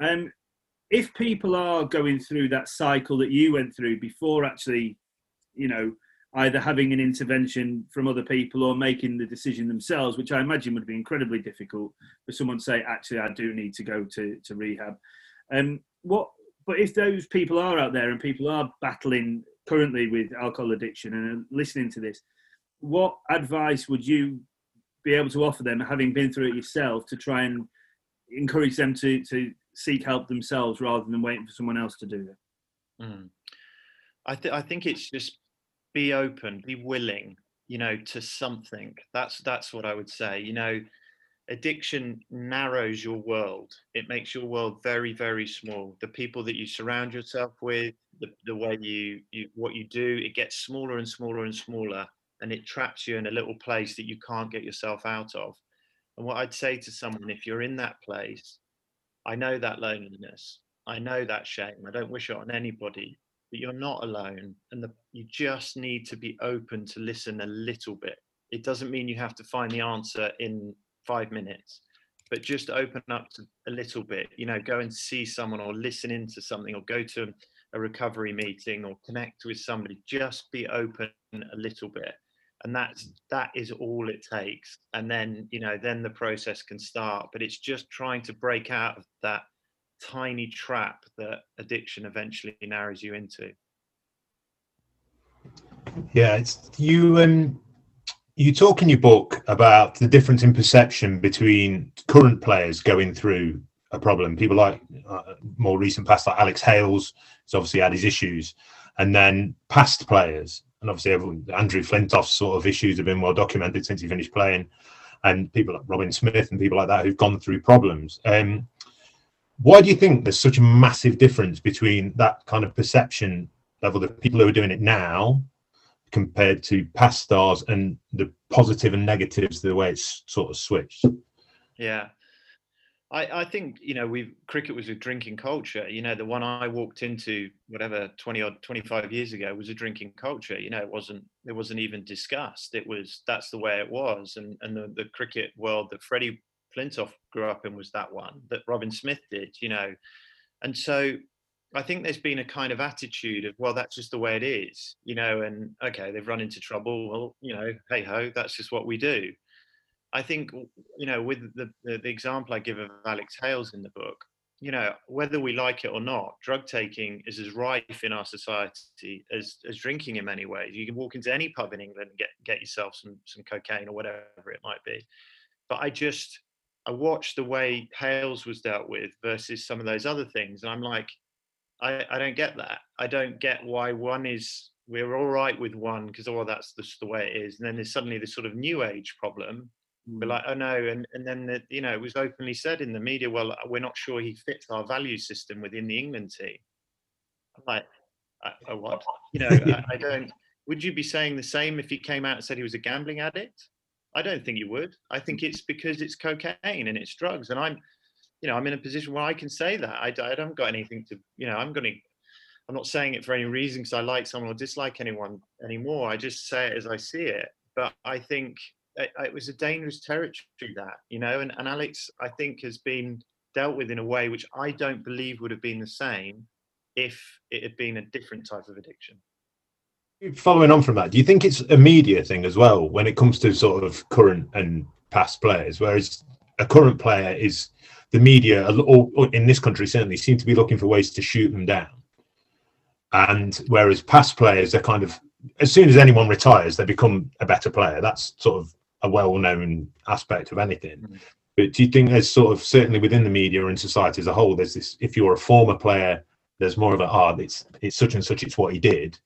Um, if people are going through that cycle that you went through before actually, you know, either having an intervention from other people or making the decision themselves, which I imagine would be incredibly difficult for someone to say, actually, I do need to go to, to rehab. Um, what, but if those people are out there and people are battling currently with alcohol addiction and listening to this, what advice would you be able to offer them, having been through it yourself, to try and encourage them to, to seek help themselves rather than waiting for someone else to do it? Mm. I, th- I think it's just be open, be willing, you know, to something. That's that's what I would say. You know, addiction narrows your world. It makes your world very, very small. The people that you surround yourself with, the, the way you, you what you do, it gets smaller and smaller and smaller, and it traps you in a little place that you can't get yourself out of. And what I'd say to someone, if you're in that place, I know that loneliness, I know that shame. I don't wish it on anybody, but you're not alone, and the, you just need to be open to listen a little bit. It doesn't mean you have to find the answer in five minutes but just open up to a little bit you know go and see someone or listen into something or go to a recovery meeting or connect with somebody. Just be open a little bit. And that's that is all it takes. And then you know then the process can start. But it's just trying to break out of that tiny trap that addiction eventually narrows you into. Yeah it's you um you talk in your book about the difference in perception between current players going through a problem. People like uh, more recent past, like Alex Hales, has obviously had his issues, and then past players, and obviously everyone, Andrew Flintoff's sort of issues have been well documented since he finished playing, and people like Robin Smith and people like that who've gone through problems. Um, why do you think there's such a massive difference between that kind of perception level, the people who are doing it now compared to past stars and the positive and negatives the way it's sort of switched. Yeah. I, I think you know we cricket was a drinking culture. You know the one i walked into whatever 20 or 25 years ago was a drinking culture. You know it wasn't it wasn't even discussed. It was that's the way it was. And and the, the cricket world that freddie flintoff grew up in was that one that robin smith did you know. And so I think there's been a kind of attitude of, well, that's just the way it is, you know, and okay, they've run into trouble. Well, you know, hey ho, that's just what we do. I think, you know, with the, the, the example I give of Alex Hales in the book, you know, whether we like it or not, drug taking is as rife in our society as, as drinking in many ways. You can walk into any pub in England and get, get yourself some, some cocaine or whatever it might be. But I just, I watched the way Hales was dealt with versus some of those other things. And I'm like, I, I don't get that. I don't get why one is we're all right with one because oh that's just the way it is, and then there's suddenly this sort of new age problem. Mm. We're like, oh no, and and then the, you know it was openly said in the media, well, we're not sure he fits our value system within the England team. like, I, I what? You know, I, I don't. Would you be saying the same if he came out and said he was a gambling addict? I don't think you would. I think it's because it's cocaine and it's drugs, and I'm, you know, I'm in a position where I can say that. I, I haven't got anything to, you know, I'm going to. I'm not saying it for any reason because I like someone or dislike anyone anymore. I just say it as I see it. But I think it, it was a dangerous territory that, you know, and, and Alex, I think, has been dealt with in a way which I don't believe would have been the same if it had been a different type of addiction. Following on from that, do you think it's a media thing as well when it comes to sort of current and past players? Whereas a current player is the media, or in this country certainly, seem to be looking for ways to shoot them down. And whereas past players they're kind of, as soon as anyone retires, they become a better player. That's sort of a well-known aspect of anything. Mm-hmm. But do you think there's sort of certainly within the media and society as a whole, there's this: if you're a former player, there's more of a ah, oh, it's it's such and such, it's what he did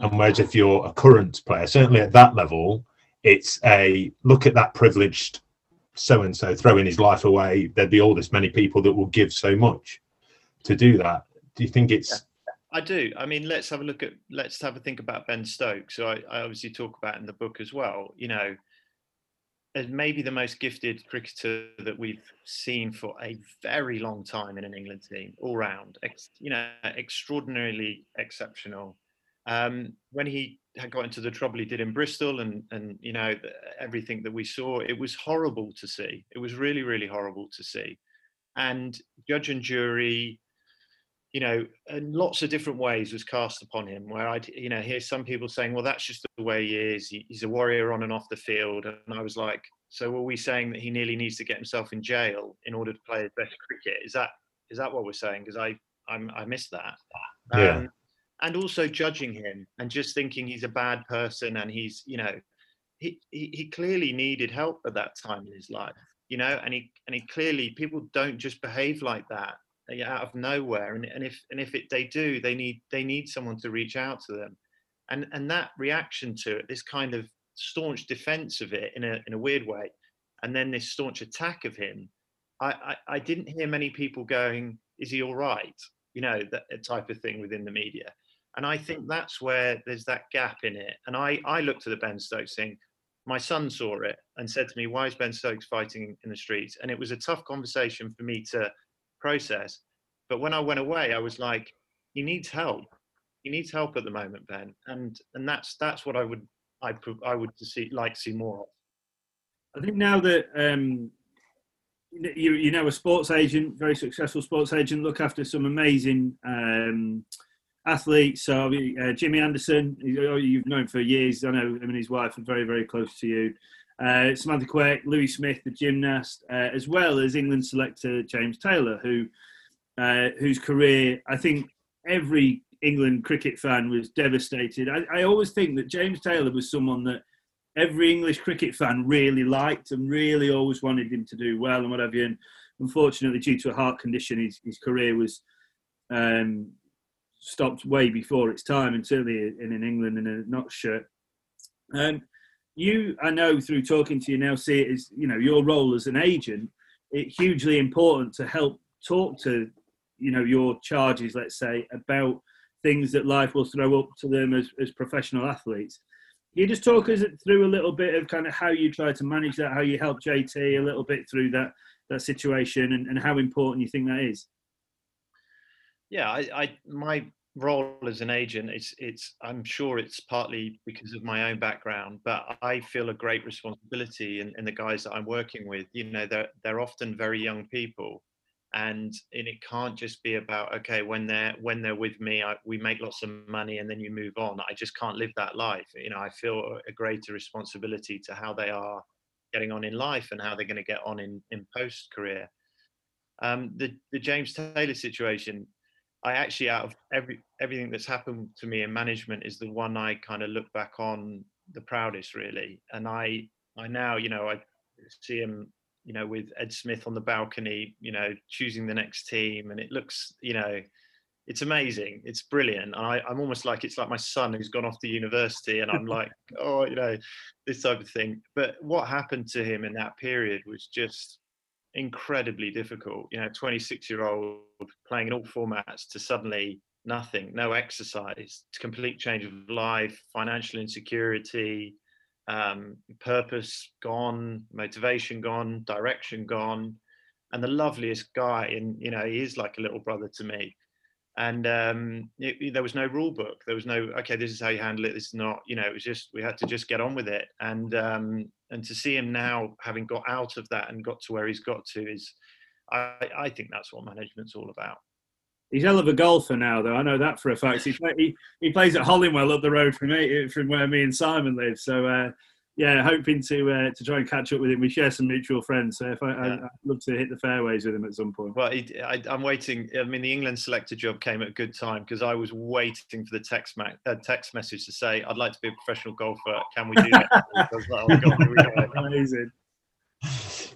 and whereas if you're a current player, certainly at that level, it's a look at that privileged so and so throwing his life away. There'd be all this many people that will give so much to do that. Do you think it's? I do. I mean, let's have a look at. Let's have a think about Ben Stokes. So I, I obviously talk about in the book as well. You know, as maybe the most gifted cricketer that we've seen for a very long time in an England team, all round. Ex, you know, extraordinarily exceptional um, when he had got into the trouble he did in Bristol and and you know everything that we saw, it was horrible to see. It was really really horrible to see, and judge and jury, you know, in lots of different ways was cast upon him. Where I'd you know hear some people saying, well that's just the way he is. He, he's a warrior on and off the field, and I was like, so are we saying that he nearly needs to get himself in jail in order to play his best cricket? Is that is that what we're saying? Because I I'm, I missed that. Yeah. Um, And also judging him and just thinking he's a bad person and he's you know he, he, he clearly needed help at that time in his life you know and he and he clearly people don't just behave like that. Out of nowhere and, and if and if it, they do they need they need someone to reach out to them. And and that reaction to it this kind of staunch defense of it in a in a weird way and then this staunch attack of him I, I, I didn't hear many people going is he all right? You know that type of thing within the media and I think that's where there's that gap in it. And I, I looked at the Ben Stokes thing. My son saw it and said to me, Why is Ben Stokes fighting in the streets? And it was a tough conversation for me to process. But when I went away, I was like, He needs help. He needs help at the moment, Ben. And and that's that's what I would I I would see like see more of. I think now that um, you you know a sports agent, very successful sports agent, look after some amazing um, athletes. So uh, Jimmy Anderson, oh, you've known for years. I know him and his wife are very, very close to you. Uh, Samantha Quek, Louis Smith, the gymnast, uh, as well as England selector James Taylor, who uh, whose career I think every England cricket fan was devastated. I, I, always think that James Taylor was someone that every English cricket fan really liked and really always wanted him to do well and whatever. And unfortunately, due to a heart condition, his, his career was um, stopped way before its time, and certainly in, in England in a nutshell. Um, you, I know through talking to you now, see it as you know your role as an agent. It's hugely important to help talk to you know your charges, let's say, about things that life will throw up to them as, as professional athletes. Can you just talk us through a little bit of kind of how you try to manage that, how you help JT a little bit through that that situation, and, and how important you think that is yeah I, I my role as an agent it's it's i'm sure it's partly because of my own background but i feel a great responsibility in, in the guys that i'm working with. You know they're they're often very young people and and it can't just be about okay when they're when they're with me I, we make lots of money and then you move on. I just can't live that life. You know i feel a greater responsibility to how they are getting on in life and how they're going to get on in in post career um, the the james taylor situation I actually, out of every everything that's happened to me in management, is the one I kind of look back on the proudest, really. And I, I now, you know, I see him, you know, with Ed Smith on the balcony, you know, choosing the next team, and it looks, you know, it's amazing. It's brilliant. And I, I'm almost like it's like my son who's gone off to university, and I'm like, oh, you know, this type of thing. But what happened to him in that period was just incredibly difficult. You know, 26 year old playing in all formats to suddenly nothing, no exercise, complete change of life, financial insecurity, um, purpose gone, motivation gone, direction gone, and the loveliest guy. And you know, he is like a little brother to me. And um, it, there was no rule book. There was no okay. This is how you handle it. This is not. You know, it was just we had to just get on with it. And um, and to see him now having got out of that and got to where he's got to is, I, I think that's what management's all about. He's hell of a golfer now, though. I know that for a fact. He, he, he plays at Hollinwell up the road from me, from where me and Simon live. So, uh, yeah, hoping to uh, to try and catch up with him. We share some mutual friends, so if I, yeah. I, would love to hit the fairways with him at some point. Well, he, I, am waiting. I mean, the England selector job came at a good time because I was waiting for the text ma- uh, text message to say, "I'd like to be a professional golfer. Can we do that?" oh, Amazing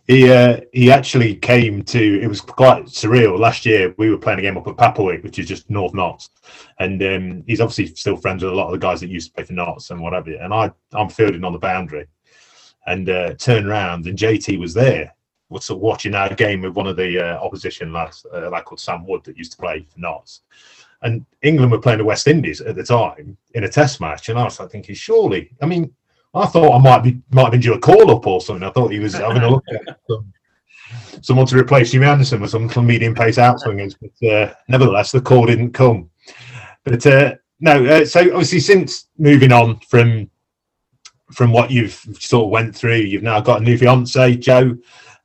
he uh, he actually came to it was quite surreal. Last year we were playing a game up at Papplewick which is just north Notts and um, he's obviously still friends with a lot of the guys that used to play for Notts and whatever. And I I'm fielding on the boundary. And uh, turned around and JT was there was sort of watching our game with one of the uh, opposition lads a lad called Sam Wood that used to play for Notts and England were playing the West Indies at the time in a test match. And I was like thinking surely I mean I thought I might be might have been due a call up or something. I thought he was having a look at some, someone to replace Jimmy Anderson with some, some medium pace outswingers, but uh, nevertheless the call didn't come. But uh, no, uh, so obviously since moving on from from what you've sort of went through, you've now got a new fiance, Joe,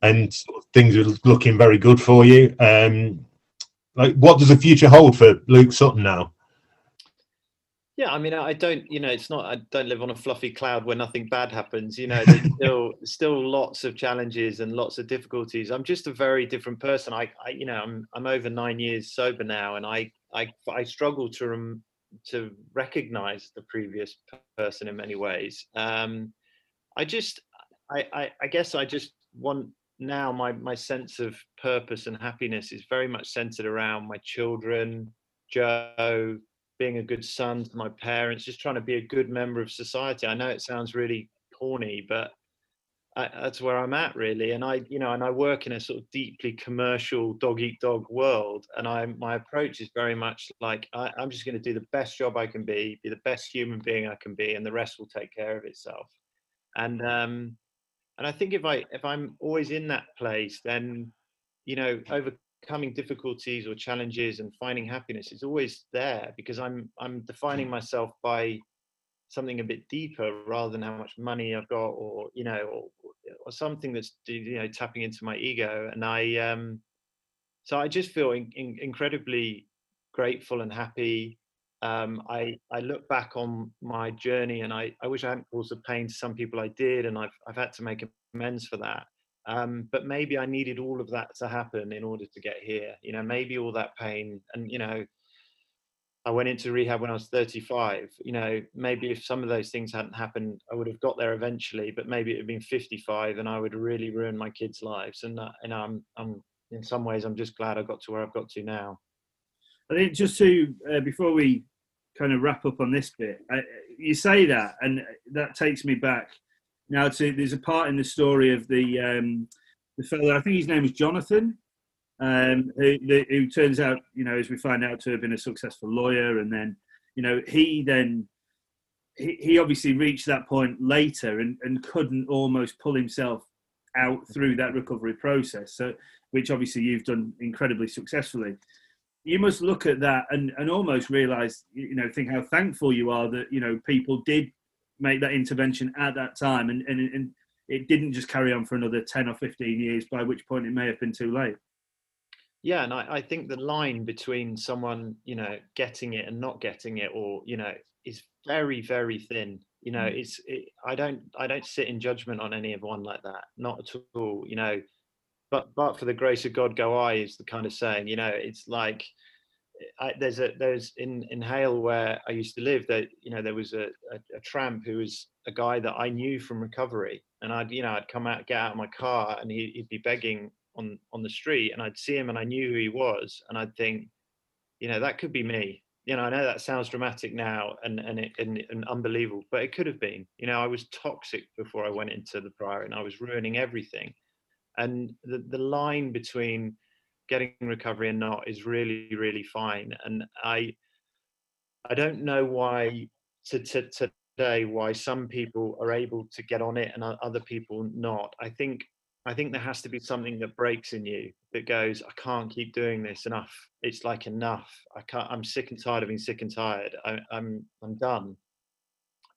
and things are looking very good for you. Um, like, what does the future hold for Luke Sutton now? Yeah, I mean, I don't, you know, it's not, I don't live on a fluffy cloud where nothing bad happens. You know, there's still, still lots of challenges and lots of difficulties. I'm just a very different person. I, I you know, I'm, I'm over nine years sober now, and I, I, I struggle to, rem, to recognize the previous person in many ways. Um, I just, I, I, I guess I just want now my, my sense of purpose and happiness is very much centered around my children, Joe, being a good son to my parents, just trying to be a good member of society. I know it sounds really corny, but I, that's where I'm at really. And I, you know, and I work in a sort of deeply commercial dog eat dog world. And I, my approach is very much like I, I'm just going to do the best job I can be, be the best human being I can be, and the rest will take care of itself. And um, and I think if I if I'm always in that place, then you know, over overcoming difficulties or challenges and finding happiness is always there because I'm I'm defining mm. myself by something a bit deeper rather than how much money I've got or you know or, or something that's you know tapping into my ego. And I um so I just feel in, in, incredibly grateful and happy. Um, I I look back on my journey and I, I wish I hadn't caused the pain to some people I did and I've I've had to make amends for that um, but maybe I needed all of that to happen in order to get here. You know, maybe all that pain, and you know, I went into rehab when I was 35. You know, maybe if some of those things hadn't happened, I would have got there eventually. But maybe it would have been 55, and I would really ruin my kids' lives. And uh, and I'm I'm in some ways I'm just glad I got to where I've got to now. I think just to uh, before we kind of wrap up on this bit, I, you say that, and that takes me back now, to, there's a part in the story of the um, the fellow. I think his name is Jonathan, um, who, the, who turns out, you know, as we find out, to have been a successful lawyer, and then, you know, he then he, he obviously reached that point later and, and couldn't almost pull himself out through that recovery process. So, which obviously you've done incredibly successfully. You must look at that and, and almost realize, you know, think how thankful you are that, you know, people did make that intervention at that time, and, and, and it didn't just carry on for another 10 or 15 years, by which point it may have been too late. Yeah, and I, I think the line between someone, you know, getting it and not getting it, or you know, is very, very thin. You know, mm. it's it, I don't I don't sit in judgment on any of one like that, not at all. You know, but but for the grace of God go I is the kind of saying. You know, it's like I, there's a there's in in Hale where I used to live that you know there was a, a, a tramp who was a guy that I knew from recovery. And I'd you know I'd come out get out of my car and he, he'd be begging on on the street and I'd see him and I knew who he was and I'd think you know that could be me. You know I know that sounds dramatic now and and, it, and, and unbelievable but it could have been. You know I was toxic before I went into the prior and I was ruining everything. And the the line between getting recovery and not is really really fine and i I don't know why to, to, today why some people are able to get on it and other people not. I think I think there has to be something that breaks in you that goes, I can't keep doing this enough. It's like enough. I can't. I'm sick and tired of being sick and tired. I, I'm I'm done.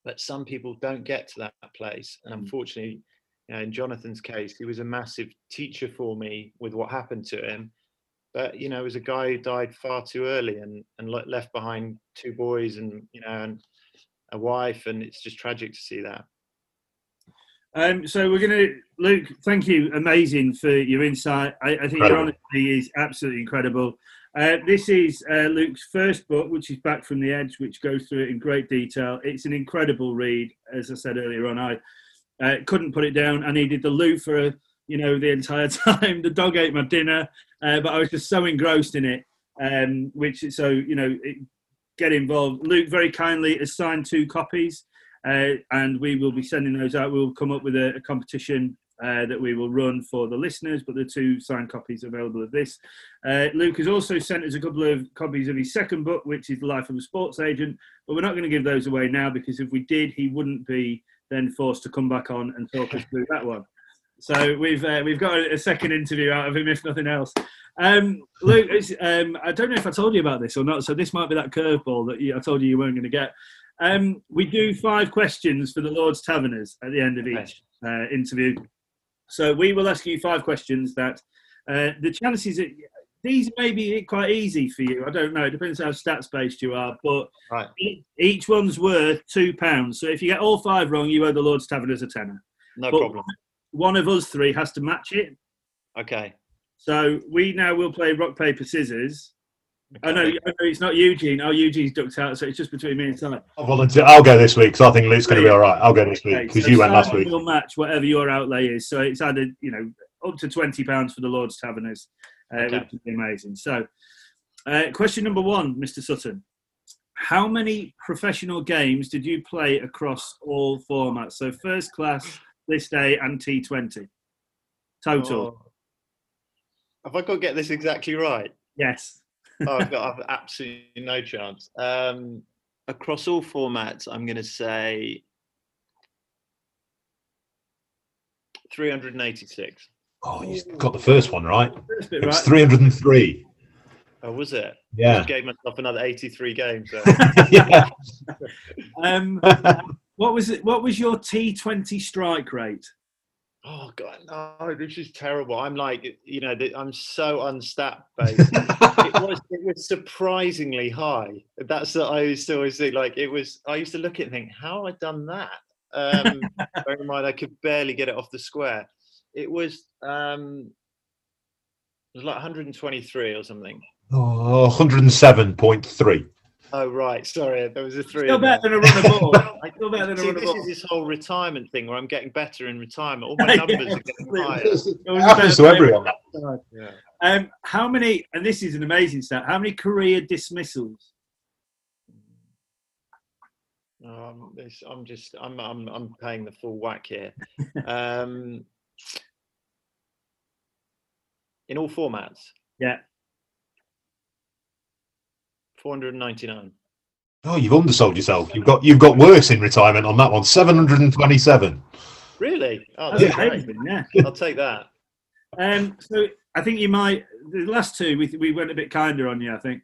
But some people don't get to that place, and mm. unfortunately, you know, in Jonathan's case, he was a massive teacher for me with what happened to him. But you know, it was a guy who died far too early and and left behind two boys and you know and a wife, and it's just tragic to see that. Um, so we're going to, Luke. Thank you, amazing for your insight. I, I think incredible. your honesty is absolutely incredible. Uh, this is uh, Luke's first book, which is Back from the Edge, which goes through it in great detail. It's an incredible read. As I said earlier on, I uh, couldn't put it down. I needed the loot for you know the entire time. The dog ate my dinner, uh, but I was just so engrossed in it. Um, which so you know it, get involved. Luke very kindly assigned two copies, uh, and we will be sending those out. We'll come up with a, a competition uh, that we will run for the listeners, but the two signed copies available of this. Uh, Luke has also sent us a couple of copies of his second book, which is The Life of a Sports Agent, but we're not going to give those away now because if we did, he wouldn't be then forced to come back on and talk us through that one. So we've uh, we've got a, second interview out of him, if nothing else. Um, Luke, um, I don't know if I told you about this or not, so this might be that curveball that you, I told you you weren't going to get. Um, we do five questions for the Lord's Taverners at the end of each uh, interview. So we will ask you five questions that uh, the chances that these may be quite easy for you. I don't know. It depends how stats based you are, but right. each one's worth two pounds. So if you get all five wrong, you owe the Lord's Taverners a tenner. No but problem. One of us three has to match it. Okay. So we now will play rock paper scissors. Okay. I, know, I know it's not Eugene. Oh, Eugene's ducked out, so it's just between me and Simon. I'll volunteer. I'll go this week because I think Luke's going to be all right. I'll go this week because okay, so you went last week. We'll match whatever your outlay is. So it's added, you know, up to twenty pounds for the Lord's Taverners, uh, okay. which would be amazing. So, uh, question number one, Mr. Sutton: How many professional games did you play across all formats? So first class, List A and T Twenty total. Oh. Have I got to get this exactly right? Yes oh, I've got I've absolutely no chance. Um, across all formats, I'm going to say 386. Oh, you got the first one right. First it was right. 303. Oh, was it? Yeah. I just gave myself another 83 games. So. yeah. um, what was it? What was your T20 strike rate? oh god no this is terrible. I'm like you know i'm so unstat based it was it was surprisingly high. That's what i used to always think like it was i used to look at it and think how have i done that? Um bear in mind i could barely get it off the square. It was um it was like 123 or something. Oh 107.3 Oh right, sorry, there was a three. Still better than a run of ball. Still better than a run of ball. This is this whole retirement thing where I'm getting better in retirement. All my numbers yeah, are getting higher. It happens to everyone. Yeah. Um, how many? And this is an amazing stat. How many career dismissals? Um, this, I'm just, I'm, I'm, I'm paying the full whack here. um, in all formats. Yeah. 499. Oh, you've undersold yourself. You've got you've got worse in retirement on that one. 727. Really? Oh, that's yeah. amazing. Yeah. I'll take that. Um, so I think you might. The last two, we we went a bit kinder on you. I think.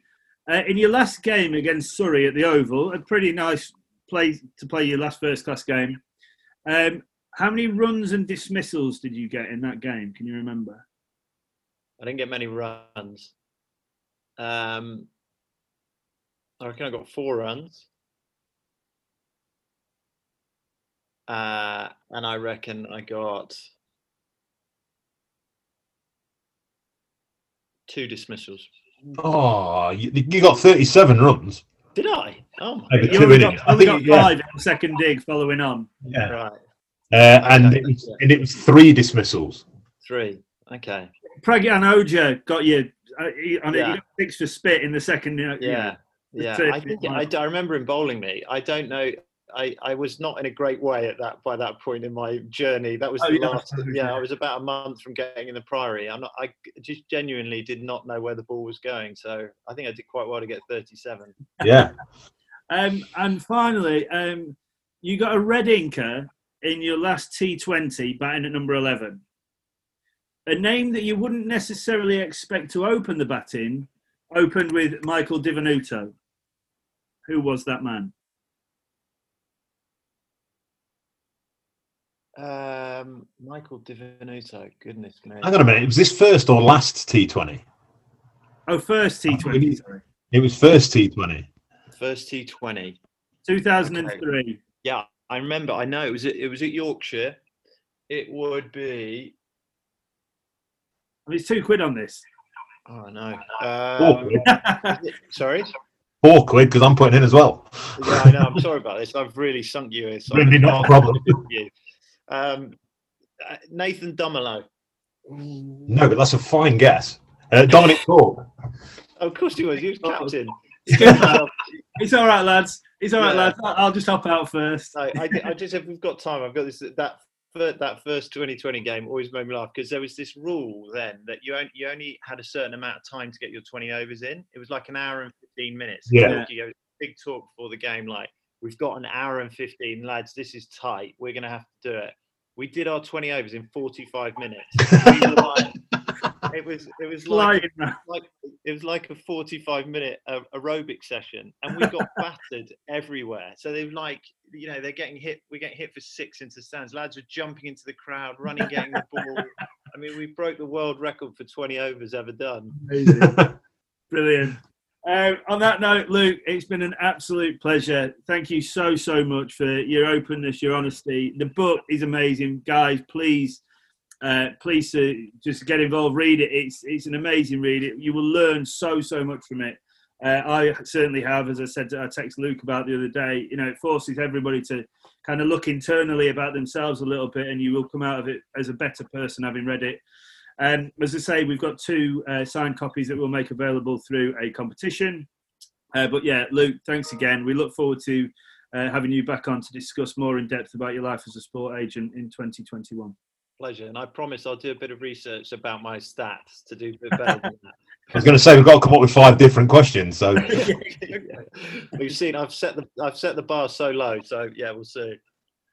Uh, in your last game against Surrey at the Oval, a pretty nice play to play your last first class game. Um, how many runs and dismissals did you get in that game? Can you remember? I didn't get many runs. Um, I reckon I got four runs. Uh, and I reckon I got two dismissals. Oh, you, you got 37 runs. Did I? Oh my God. You only got, only got five yeah. in the second dig following on. Yeah. Right. Uh, and, it was, and it was three dismissals. Three. Okay. Pragyan Oja got you uh, on yeah. it. six for spit in the second. You know, yeah. Yeah, I think I, I remember him bowling me. I don't know. I, I was not in a great way at that by that point in my journey. That was oh, the yeah, last. Yeah, I was about a month from getting in the Priory. I'm not. I just genuinely did not know where the ball was going. So I think I did quite well to get 37. Yeah. Um, and finally, um, you got a red inker in your last T20 batting at number 11. A name that you wouldn't necessarily expect to open the batting opened with Michael Di Venuto. Who was that man? Um, Michael Di Venuto. Goodness me. Hang on a minute. Was this first or last T20? Oh, first T20, sorry. It was first T20. First T20. 2003. Yeah, I remember. I know it was. At, it was at Yorkshire. It would be. I mean, it's two quid on this. Oh no. Um, sorry. Four quid because I'm putting in as well. Yeah, I know. I'm sorry about this. I've really sunk you in. so Really not a problem. you. Um, uh, Nathan Dumelow. No, but that's a fine guess. Uh, Dominic Thorpe. Oh, of course he was. He was captain. It's all right, lads. It's all right, Yeah. lads. I'll I'll just hop out first. No, I, I just if we've got time, I've got this that fir- that first 2020 game always made me laugh because there was this rule then that you only, you only had a certain amount of time to get your 20 overs in. It was like an hour and 15 minutes. Yeah. You big talk before the game, like we've got an hour and 15 lads. This is tight. We're gonna have to do it. We did our 20 overs in 45 minutes. We were like- it was it was like Flying, man. like it was like a 45 minute uh, aerobic session and we got battered everywhere so they were like you know they're getting hit we're getting hit for six into stands lads are jumping into the crowd running getting the ball i mean we broke the world record for 20 overs ever done Amazing. Brilliant. Uh, on that note, Luke, it's been an absolute pleasure. Thank you so, so much for your openness, your honesty. The book is amazing. Guys, please, uh, please uh, just get involved, read it. It's, it's an amazing read. It, you will learn so, so much from it. Uh, I certainly have, as I said, I text Luke about the other day. You know, it forces everybody to kind of look internally about themselves a little bit, and you will come out of it as a better person having read it. Um, as I say, we've got two uh, signed copies that we'll make available through a competition. Uh, but yeah, Luke, thanks again. We look forward to uh, having you back on to discuss more in depth about your life as a sport agent in 2021. Pleasure and i promise i'll do a bit of research about my stats to do a bit better than I was going to say we've got to come up with five different questions. So we've seen i've set the i've set the bar so low so yeah we'll see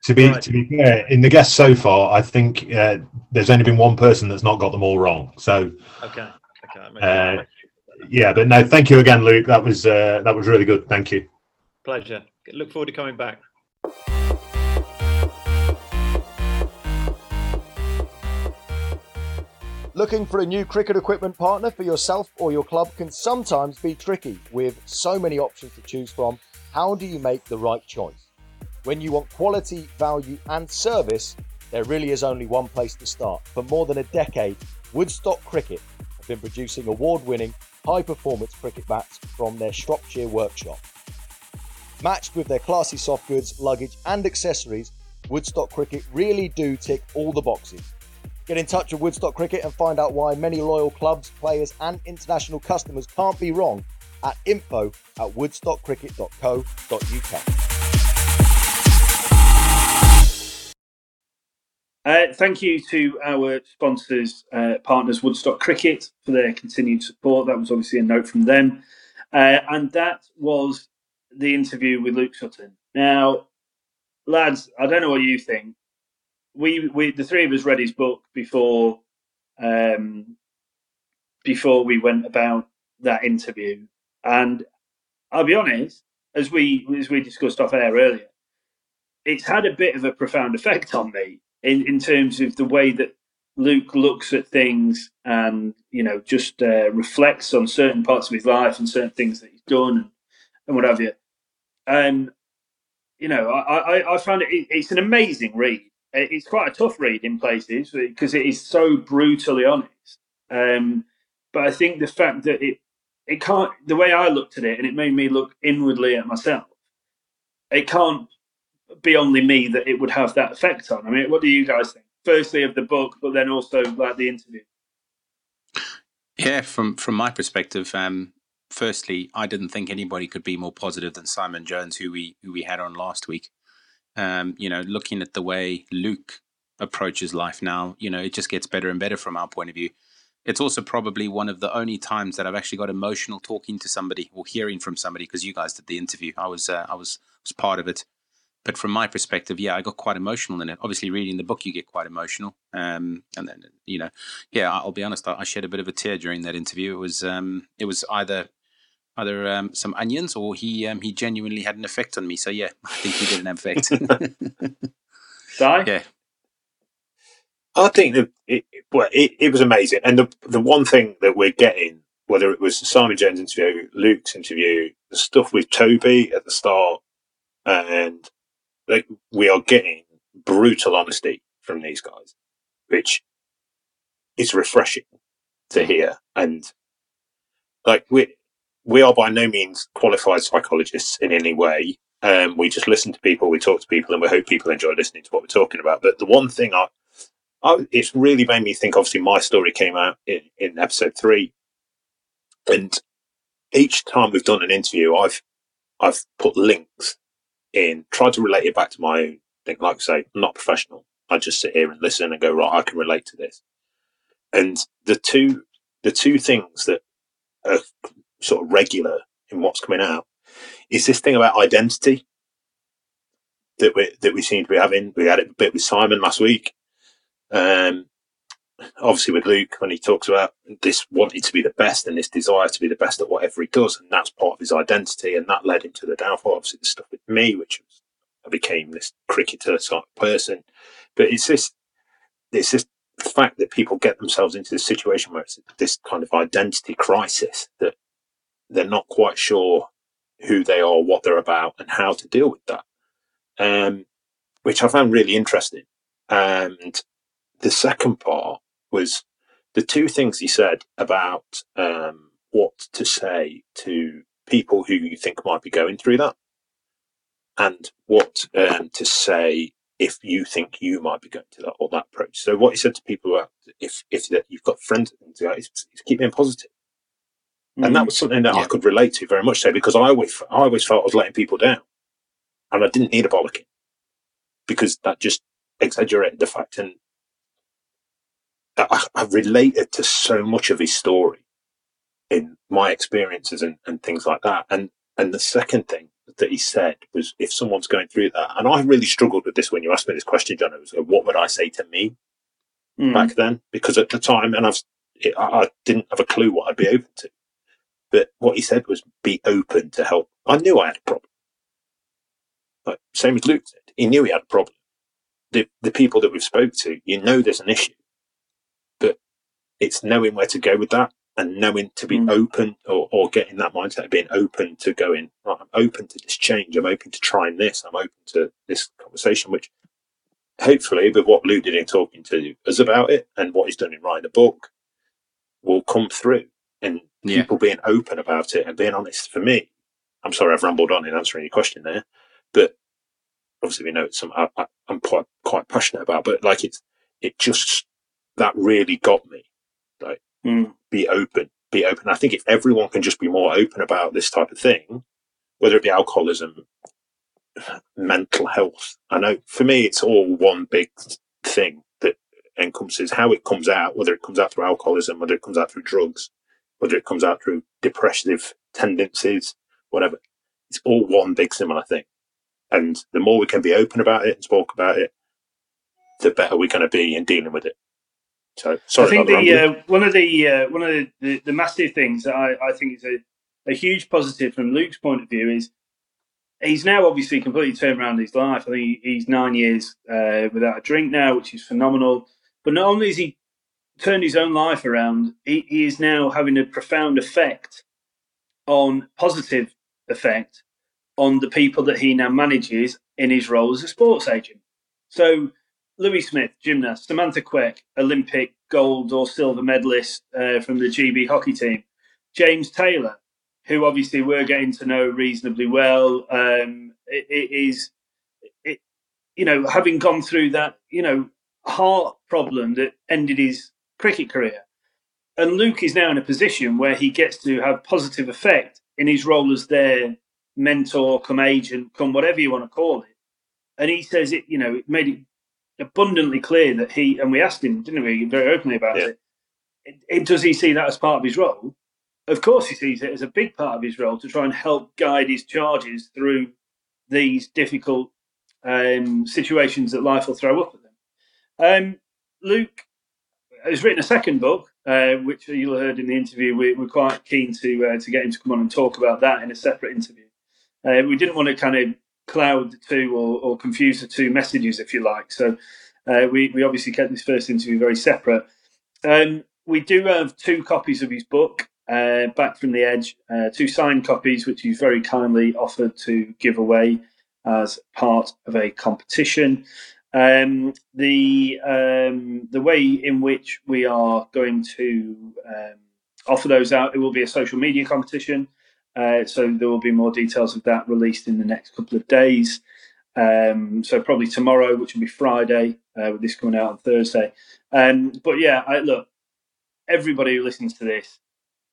to be Right. to be fair, in the guests so far, I think uh, there's only been one person that's not got them all wrong. So okay okay Uh, yeah, but no, thank you again, Luke. That was uh, that was really good. Thank you. pleasure look forward to coming back Looking for a new cricket equipment partner for yourself or your club can sometimes be tricky with so many options to choose from. How do you make the right choice? When you want quality, value, and service, there really is only one place to start. For more than a decade, Woodstock Cricket have been producing award winning, high performance cricket bats from their Shropshire workshop. Matched with their classy soft goods, luggage, and accessories, Woodstock Cricket really do tick all the boxes. Get in touch with Woodstock Cricket and find out why many loyal clubs, players, and international customers can't be wrong at info at woodstockcricket.co.uk. Uh, thank you to our sponsors, uh, partners, Woodstock Cricket, for their continued support. That was obviously a note from them. Uh, and that was the interview with Luke Sutton. Now, lads, I don't know what you think. We, we the three of us read his book before um, before we went about that interview. And I'll be honest, as we as we discussed off air earlier, it's had a bit of a profound effect on me in, in terms of the way that Luke looks at things and you know just uh, reflects on certain parts of his life and certain things that he's done and, and what have you. Um, you know, I, I, I found it, it it's an amazing read. It- It's quite a tough read in places because it is so brutally honest. Um, but I think the fact that it it can't the way I looked at it and it made me look inwardly at myself. It can't be only me that it would have that effect on. I mean, what do you guys think? Firstly, of the book, but then also like the interview. Yeah, from from my perspective, um, firstly, I didn't think anybody could be more positive than Simon Jones, who we who we had on last week. Um, you know, looking at the way Luke approaches life now, you know, it just gets better and better from our point of view. it's also probably one of the only times that I've actually got emotional talking to somebody or hearing from somebody because you guys did the interview. I was uh, I was was part of it, but from my perspective, yeah, I got quite emotional in it. Obviously, reading the book, you get quite emotional, um, and then you know, yeah, I'll be honest, I, I, shed a bit of a tear during that interview. It was um, it was either either um, some onions or he um, he genuinely had an effect on me. So yeah, I think he did an effect. Die? Yeah, I think that it, well, it, it was amazing. And the the one thing that we're getting, whether it was Simon Jones' interview, Luke's interview, the stuff with Toby at the start, and like we are getting brutal honesty from these guys, which is refreshing to hear. And like we we are by no means qualified psychologists in any way. Um, we just listen to people, we talk to people, and we hope people enjoy listening to what we're talking about. But the one thing I I, it's really made me think. Obviously, my story came out in, in episode three, and each time we've done an interview, I've I've put links in, tried to relate it back to my own thing. Like I say, I'm not professional. I just sit here and listen and go, right, I can relate to this. And the two the two things that are sort of regular in what's coming out is this thing about identity that we that we seem to be having. We had it a bit with Simon last week, um, obviously, with Luke, when he talks about this wanting to be the best and this desire to be the best at whatever he does, and that's part of his identity, and that led him to the downfall. Obviously, the stuff with me, which was, I became this cricketer type person. But it's this, it's this fact that people get themselves into this situation where it's this kind of identity crisis that they're not quite sure who they are, what they're about, and how to deal with that. Um, which I found really interesting. And the second part was the two things he said about um, what to say to people who you think might be going through that, and what um, to say if you think you might be going to that or that approach. So what he said to people if if you've got friends is keep being positive. Mm-hmm. And that mm. was something that yeah. I could relate to very much so because I always I always felt I was letting people down, and I didn't need a bollocking because that just exaggerated the fact and I, have related to so much of his story in my experiences and, and things like that. And and the second thing that he said was, if someone's going through that, and I really struggled with this when you asked me this question, John. It was, what would I say to me mm. back then? Because at the time, and I've, it, I didn't have a clue what I'd be open to. But what he said was, be open to help. I knew I had a problem. Like, same as Luke said, he knew he had a problem. The, the people that we've spoke to, you know there's an issue but it's knowing where to go with that and knowing to be mm. open or, or getting that mindset of being open to going, right, I'm open to this change. I'm open to trying this. I'm open to this conversation, which hopefully with what Luke did in talking to us about it and what he's done in writing a book will come through and yeah. people being open about it and being honest. For me, I'm sorry I've rambled on in answering your question there, but obviously we know it's something I, am quite quite passionate about. But like it's it just that really got me like, mm. be open, be open. I think if everyone can just be more open about this type of thing, whether it be alcoholism, mental health, I know for me it's all one big thing that encompasses how it comes out, whether it comes out through alcoholism, whether it comes out through drugs, whether it comes out through depressive tendencies, whatever. It's all one big similar thing. And the more we can be open about it and talk about it, the better we're going to be in dealing with it. So sorry. I think the uh, one of the uh, one of the, the, the, massive things that I, I think is a, a huge positive from Luke's point of view is he's now obviously completely turned around his life. I think he's nine years uh, without a drink now, which is phenomenal. But not only has he turned his own life around, he, he is now having a profound effect on positive effect on the people that he now manages in his role as a sports agent. So Louis Smith, gymnast, Samantha Quek, Olympic gold or silver medalist uh, from the GB hockey team, James Taylor, who obviously we're getting to know reasonably well, um, it, it is, it, you know, having gone through that, you know, heart problem that ended his cricket career. And Luke is now in a position where he gets to have positive effect in his role as their mentor, come agent, come whatever you want to call it. And he says it, you know, it made it abundantly clear that he and we asked him, didn't we, very openly about yeah. it, it, it, does he see that as part of his role? Of course, he sees it as a big part of his role to try and help guide his charges through these difficult um, situations that life will throw up at them. Um, Luke has written a second book, uh, which you'll heard in the interview. We, are quite keen to uh, to get him to come on and talk about that in a separate interview. Uh, we didn't want to kind of cloud the two or, or confuse the two messages, if you like. So uh, we we obviously kept this first interview very separate. Um, we do have two copies of his book. Uh, back from the edge, uh, two signed copies, which he's very kindly offered to give away as part of a competition. Um, the um, the way in which we are going to um, offer those out, it will be a social media competition. Uh, so there will be more details of that released in the next couple of days. Um, so probably tomorrow, which will be Friday, uh, with this coming out on Thursday. Um, but yeah, I, look, everybody who listens to this,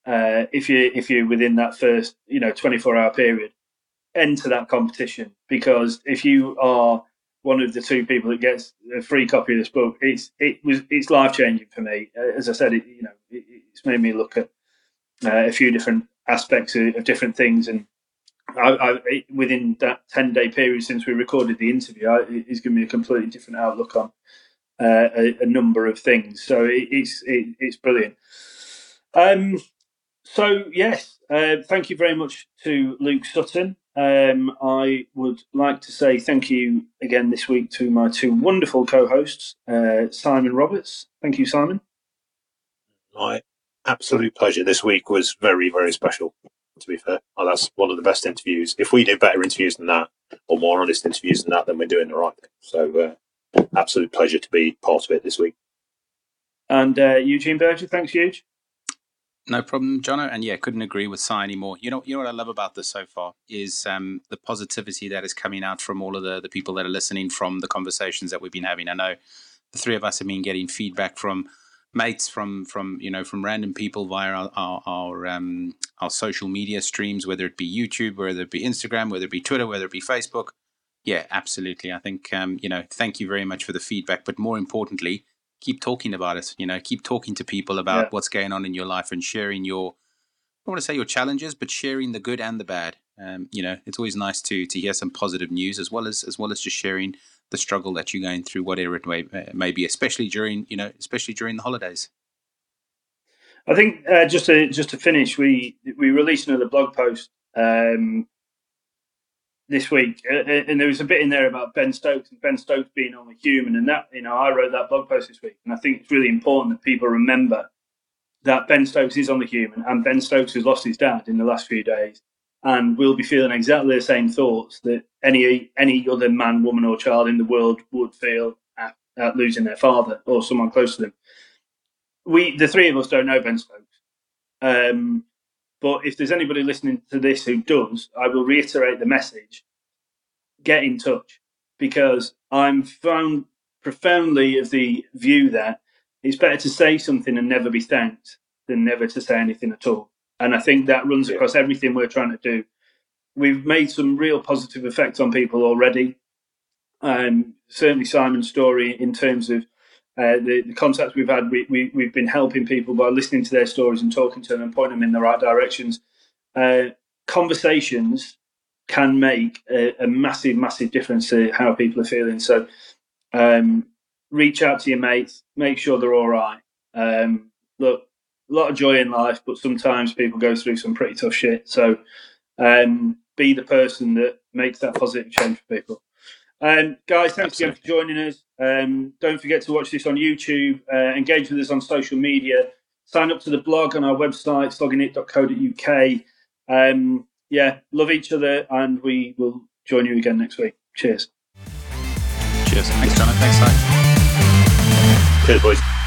uh, if you if you're within that first you know 24 hour period, enter that competition because if you are one of the two people that gets a free copy of this book, it's it was it's life changing for me. Uh, as I said, it, you know, it, it's made me look at uh, a few different aspects of, of different things, and I, I, within that ten day period since we recorded the interview, I, it's given me a completely different outlook on uh, a, a, number of things. So it, it's it's brilliant. Um, so yes, uh, thank you very much to Luke Sutton. Um, I would like to say thank you again this week to my two wonderful co-hosts, uh, Simon Roberts. Thank you, Simon. My absolute pleasure. This week was very, very special. To be fair, oh, that's one of the best interviews. If we do better interviews than that, or more honest interviews than that, then we're doing the right thing. So, uh, absolute pleasure to be part of it this week. And uh, Eugene Berger, thanks, Eugene. No problem, Jono. And yeah, couldn't agree with Si anymore. You know, you know what I love about this so far is um, the positivity that is coming out from all of the the people that are listening from the conversations that we've been having. I know the three of us have been getting feedback from mates, from from you know from random people via our our our, um, our social media streams, whether it be YouTube, whether it be Instagram, whether it be Twitter, whether it be Facebook. Yeah, absolutely. I think um, you know. Thank you very much for the feedback, but more importantly keep talking about it. You know, keep talking to people about yeah. what's going on in your life and sharing your, I don't want to say your challenges, but sharing the good and the bad. Um, you know, it's always nice to to hear some positive news as well as as well as just sharing the struggle that you're going through, whatever it may, may be, especially during you know, especially during the holidays. I think uh, just to just to finish, we we released another blog post um, this week, uh, uh, and there was a bit in there about Ben Stokes and Ben Stokes being only human, and that you know I wrote that blog post this week, and I think it's really important that people remember that Ben Stokes is only human, and Ben Stokes has lost his dad in the last few days, and will be feeling exactly the same thoughts that any any other man, woman, or child in the world would feel at, at losing their father or someone close to them. We, the three of us, don't know Ben Stokes. Um, but if there's anybody listening to this who does, I will reiterate the message get in touch because I'm found profoundly of the view that it's better to say something and never be thanked than never to say anything at all. And I think that runs yeah. across everything we're trying to do. We've made some real positive effects on people already. Um, certainly Simon's story in terms of uh, the, the, contacts we've had, we, we, we've been helping people by listening to their stories and talking to them and pointing them in the right directions. Uh, conversations can make a, a, massive, massive difference to how people are feeling. So, um, reach out to your mates, make sure they're all right. Um, look, a lot of joy in life, but sometimes people go through some pretty tough shit. So, um, be the person that makes that positive change for people. Um, guys, thanks Absolutely. again for joining us. Um, don't forget to watch this on YouTube. Uh, engage with us on social media. Sign up to the blog on our website, sloggingit.co.uk. Um, yeah, love each other, and we will join you again next week. Cheers. Cheers. Thanks, John. Thanks, Si. Cheers, boys.